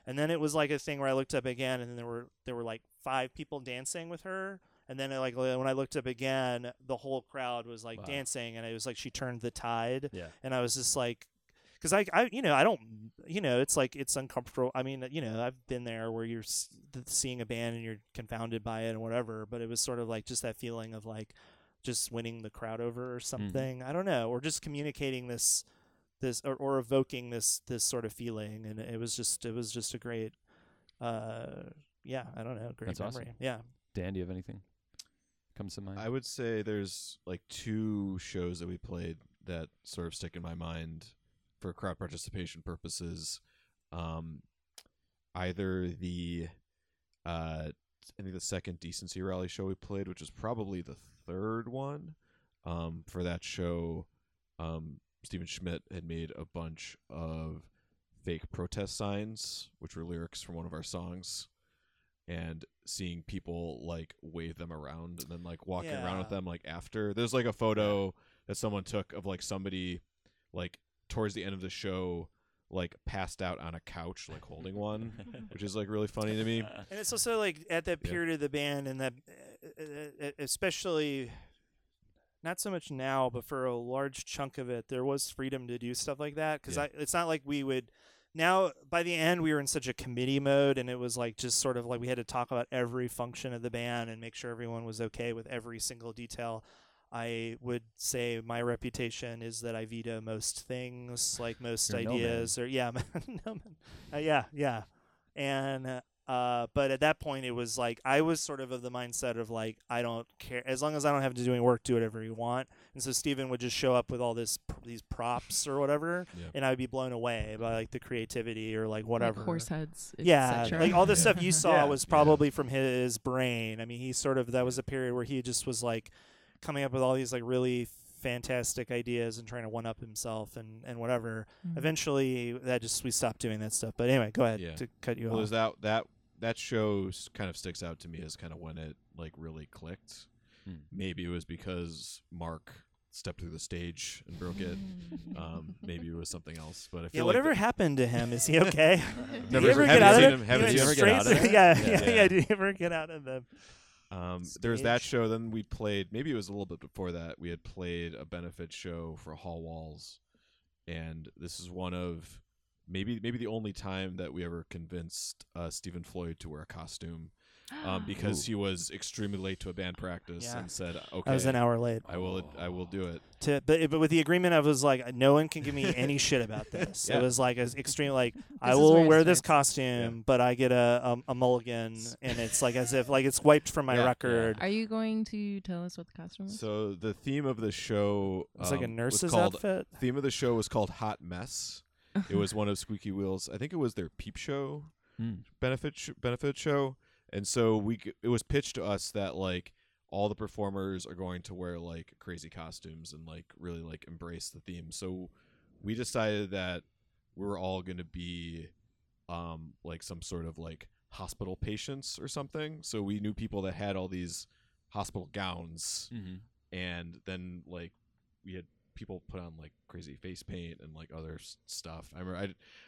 and then it was like a thing where I looked up again and then there were there were like five people dancing with her. And then, like when I looked up again, the whole crowd was like Wow. dancing, and it was like she turned the tide Yeah. and I was just like, because I, I, you know, I don't, you know, it's like it's uncomfortable. I mean, you know, I've been there where you're seeing a band and you're confounded by it and whatever, but it was sort of like just that feeling of like just winning the crowd over or something. I don't know, or just communicating this, this, or, or evoking this, this sort of feeling, and it was just, it was just a great, uh, yeah, I don't know, great That's awesome. memory. Yeah. Dan, do you have anything comes to mind? I would say there's like two shows that we played that sort of stick in my mind for crowd participation purposes. Um, either the uh, I think the second decency rally show we played, which is probably the third one. Um, for that show, um, Stephen Schmidt had made a bunch of fake protest signs, which were lyrics from one of our songs, and seeing people like wave them around and then like walking around with them like after. There's like a photo that someone took of like somebody like towards the end of the show like passed out on a couch like holding one which is like really funny to me And it's also like at that Yeah. period of the band, and that uh, uh, especially not so much now, but for a large chunk of it, there was freedom to do stuff like that. Because Yeah. it's not like we would. Now, by the end, we were in such a committee mode, and it was like just sort of like we had to talk about every function of the band and make sure everyone was okay with every single detail. I would say my reputation is that I veto most things, like most You're a no ideas, or yeah, no man. Uh, yeah, yeah, and uh, but at that point, it was like I was sort of of the mindset of like I don't care as long as I don't have to do any work, do whatever you want. And so Steven would just show up with all this pr- these props or whatever, Yeah. and I would be blown away by like the creativity or like whatever. Like horse heads. et Yeah, cetera. like all the Yeah. stuff you saw Yeah. was probably from his brain. I mean, he sort of that was a period where he just was like coming up with all these like really fantastic ideas and trying to one up himself and and whatever. Mhm. Eventually, that just we stopped doing that stuff. But anyway, go ahead Yeah. to cut you well off. there's that that that show kind of sticks out to me as kind of when it like really clicked Hmm. maybe it was because mark stepped through the stage and broke it um, maybe it was something else but I feel Yeah, whatever the- happened to him? Is he okay? Did Never he ever get out of it? haven't He seen get out of it? Yeah, Yeah. yeah, Yeah. yeah. Did he ever get out of the? Um, there was that show. Then we played. Maybe it was a little bit before that. We had played a benefit show for Hallwalls, and this is one of maybe maybe the only time that we ever convinced uh, Stephen Floyd to wear a costume. Um, because Ooh. he was extremely late to a band practice Yeah. and said, "Okay, I was an hour late. I will. I will do it." To, but but with the agreement, I was like, no one can give me any shit about this. Yeah. It was like as extreme, like I This is will where it wear this starts. costume, but I get a, a a mulligan, and it's like as if like it's wiped from my Yeah, yeah. record. Are you going to tell us what the costume is? So the theme of the show It's like a um, was nurse's called, outfit. Theme of the show was called Hot Mess. it was one of Squeaky Wheels. I think it was their peep show Mm. benefit sh- benefit show, and so we it was pitched to us that like all the performers are going to wear like crazy costumes and like really like embrace the theme. So we decided that we were all going to be um like some sort of like hospital patients or something. So we knew people that had all these hospital gowns Mm-hmm. and then like we had people put on like crazy face paint and like other s- stuff. I remember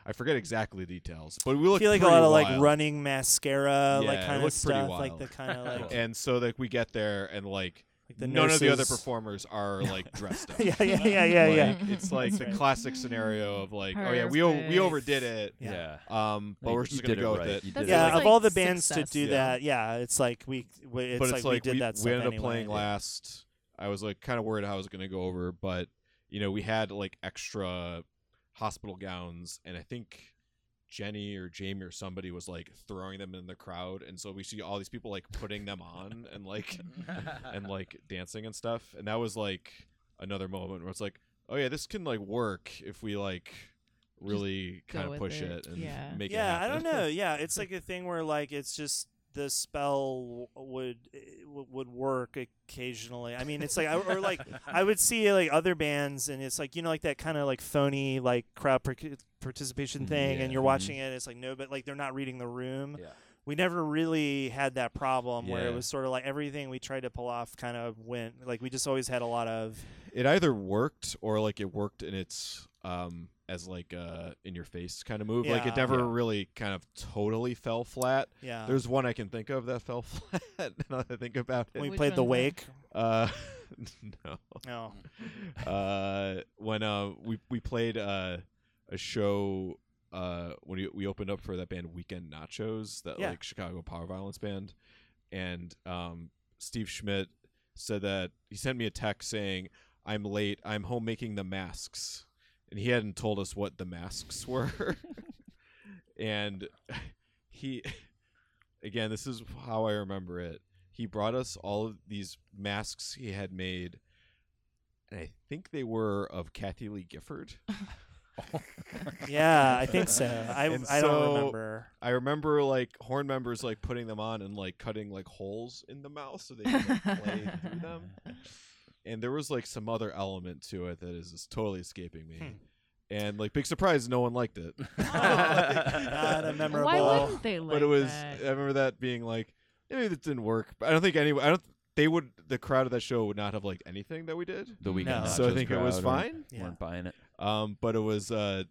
I, I forget exactly the details, but we I looked feel like a pretty lot of like running mascara, Yeah, like it kind of looked pretty stuff, like wild. the kind of like, And so like we get there and like, like the none of the other nurses- performers are like dressed up. yeah, yeah, yeah, yeah, yeah. It's like That's the right. classic scenario of like, oh yeah, we o- we Perfect. overdid it. Yeah. Yeah. Um, but You- we're you just gonna did go it with right. it. You That's did it Yeah, like of all the bands success. to do Yeah. that, yeah, it's like we, we it's, but like, it's like we did that. we stuff ended up anyway. playing last. I was like kind of worried how I was gonna go over, but you know we had like extra hospital gowns, and I think Jenny or Jamie or somebody was like throwing them in the crowd, and so we see all these people like putting them on and like and like dancing and stuff, and that was like another moment where it's like, oh yeah, this can like work if we like really kind of push it. it, and Yeah. make it yeah, I don't know. Yeah, it's like a thing where like it's just the spell would would work occasionally. I mean, it's like I- or like I would see like other bands and it's like you know like that kind of like phony like crowd partic- participation thing yeah. and you're watching it it's like no but like they're not reading the room. Yeah. We never really had that problem where it was sort of like everything we tried to pull off kind of went like we just always had a lot of it either worked or like it worked in its um as like uh in your face kind of move like it never Yeah. really kind of totally fell flat yeah. there's one i can think of that fell flat now that i think about when we Which played the wake. uh no No. uh when uh we we played uh a show uh when we, we opened up for that band weekend nachos that Yeah. like chicago power violence band and um steve schmidt said that he sent me a text saying i'm late i'm home making the masks and he hadn't told us what the masks were and he again this is how i remember it he brought us all of these masks he had made and i think they were of Kathie Lee Gifford Yeah, I think so. I And I so- don't remember. i remember like horn members like putting them on and like cutting like holes in the mouth so they could like, play through them and there was like some other element to it that is just totally escaping me Hmm. and like big surprise no one liked it Not a memorable. Why wouldn't they like but it was that? i remember that being like maybe that didn't work but i don't think anyone. i don't they would the crowd of that show would not have liked anything that we did The weekend. No. so i think it was fine Yeah. Weren't buying it. um but it was uh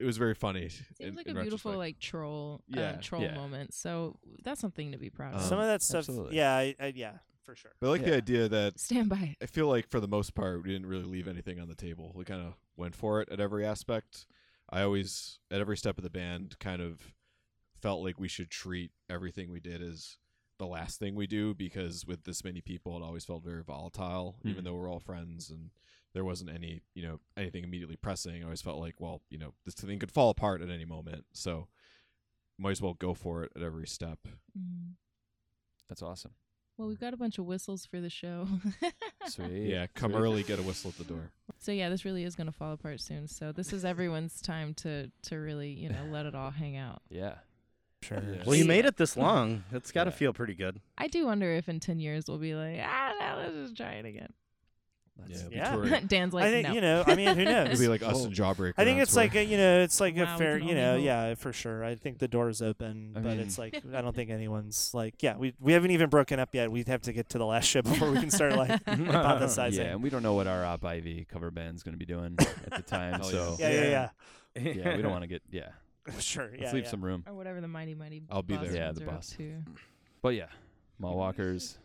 it was very funny Seems in- like in a beautiful like troll Yeah, uh, troll yeah. moment. So that's something to be proud of. Um, Some of that stuff. absolutely. Yeah, I, I, yeah, for sure. but i like the idea that Stand by it. I feel like for the most part, we didn't really leave anything on the table. We kind of went for it at every aspect. I always, at every step of the band, kind of felt like we should treat everything we did as the last thing we do because with this many people, it always felt very volatile, even Mhm. though we're all friends and there wasn't any, you know, anything immediately pressing. I always felt like, well, you know, this thing could fall apart at any moment. So might as well go for it at every step. Mm. That's awesome. Well, we've got a bunch of whistles for the show. Sweet. Yeah, come Sweet. early, get a whistle at the door. so yeah, this really is going to fall apart soon. So this is everyone's time to to really you know let it all hang out. Yeah. Sure. Yeah. Well, you made it this long. It's got to Yeah. feel pretty good. I do wonder if in ten years we'll be like, ah, no, let's just try it again. That's, it'll Yeah. Dan's like, I think no. you know. I mean, who knows? It'll be like us Oh. and Jawbreaker. I think it's like a, you know, it's like Wow, a fair, you know, yeah, for sure. I think the door's open, I but mean- it's like I don't think anyone's like, yeah, we we haven't even broken up yet. We'd have to get to the last show before we can start like hypothesizing. Yeah, and we don't know what our Op Ivy cover band's going to be doing at the time. Hell so yeah, yeah, yeah. yeah, we don't want to get yeah. sure. Let's Yeah, leave yeah. some room. or whatever the mighty mighty. I'll be there. Yeah, the are up boss. to. But yeah, Mall Walkers.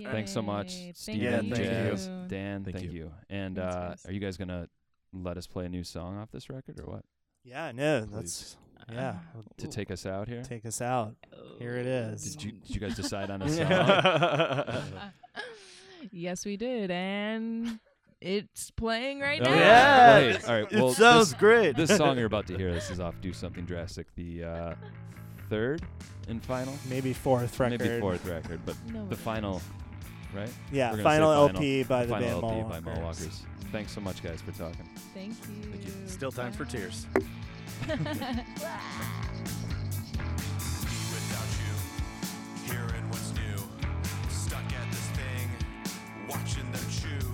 Thanks so much, Yay, Steven, Yeah, thank Jazz, you. Dan. Thank Thank, you. you. And Thanks, uh, guys. are you guys gonna let us play a new song off this record or what? Yeah, no, Please. that's yeah, to take us out here. take us out. Here it is. Did you did you guys decide on a song? yes, we did, and it's playing right Oh, now. Yeah. Wait, all right. Well, it sounds this, great. this song you're about to hear, this is off "Do Something Drastic," the uh, third and final, Maybe fourth record. maybe fourth record, but No, the it final, right? Yeah, We're gonna say final final. LP by the final band LP Mall by Mall Walkers. Thanks so much, guys, for talking. Thank you. Thank you. Still time for tears. without you, hearing what's new. Stuck at this thing, watching them chew.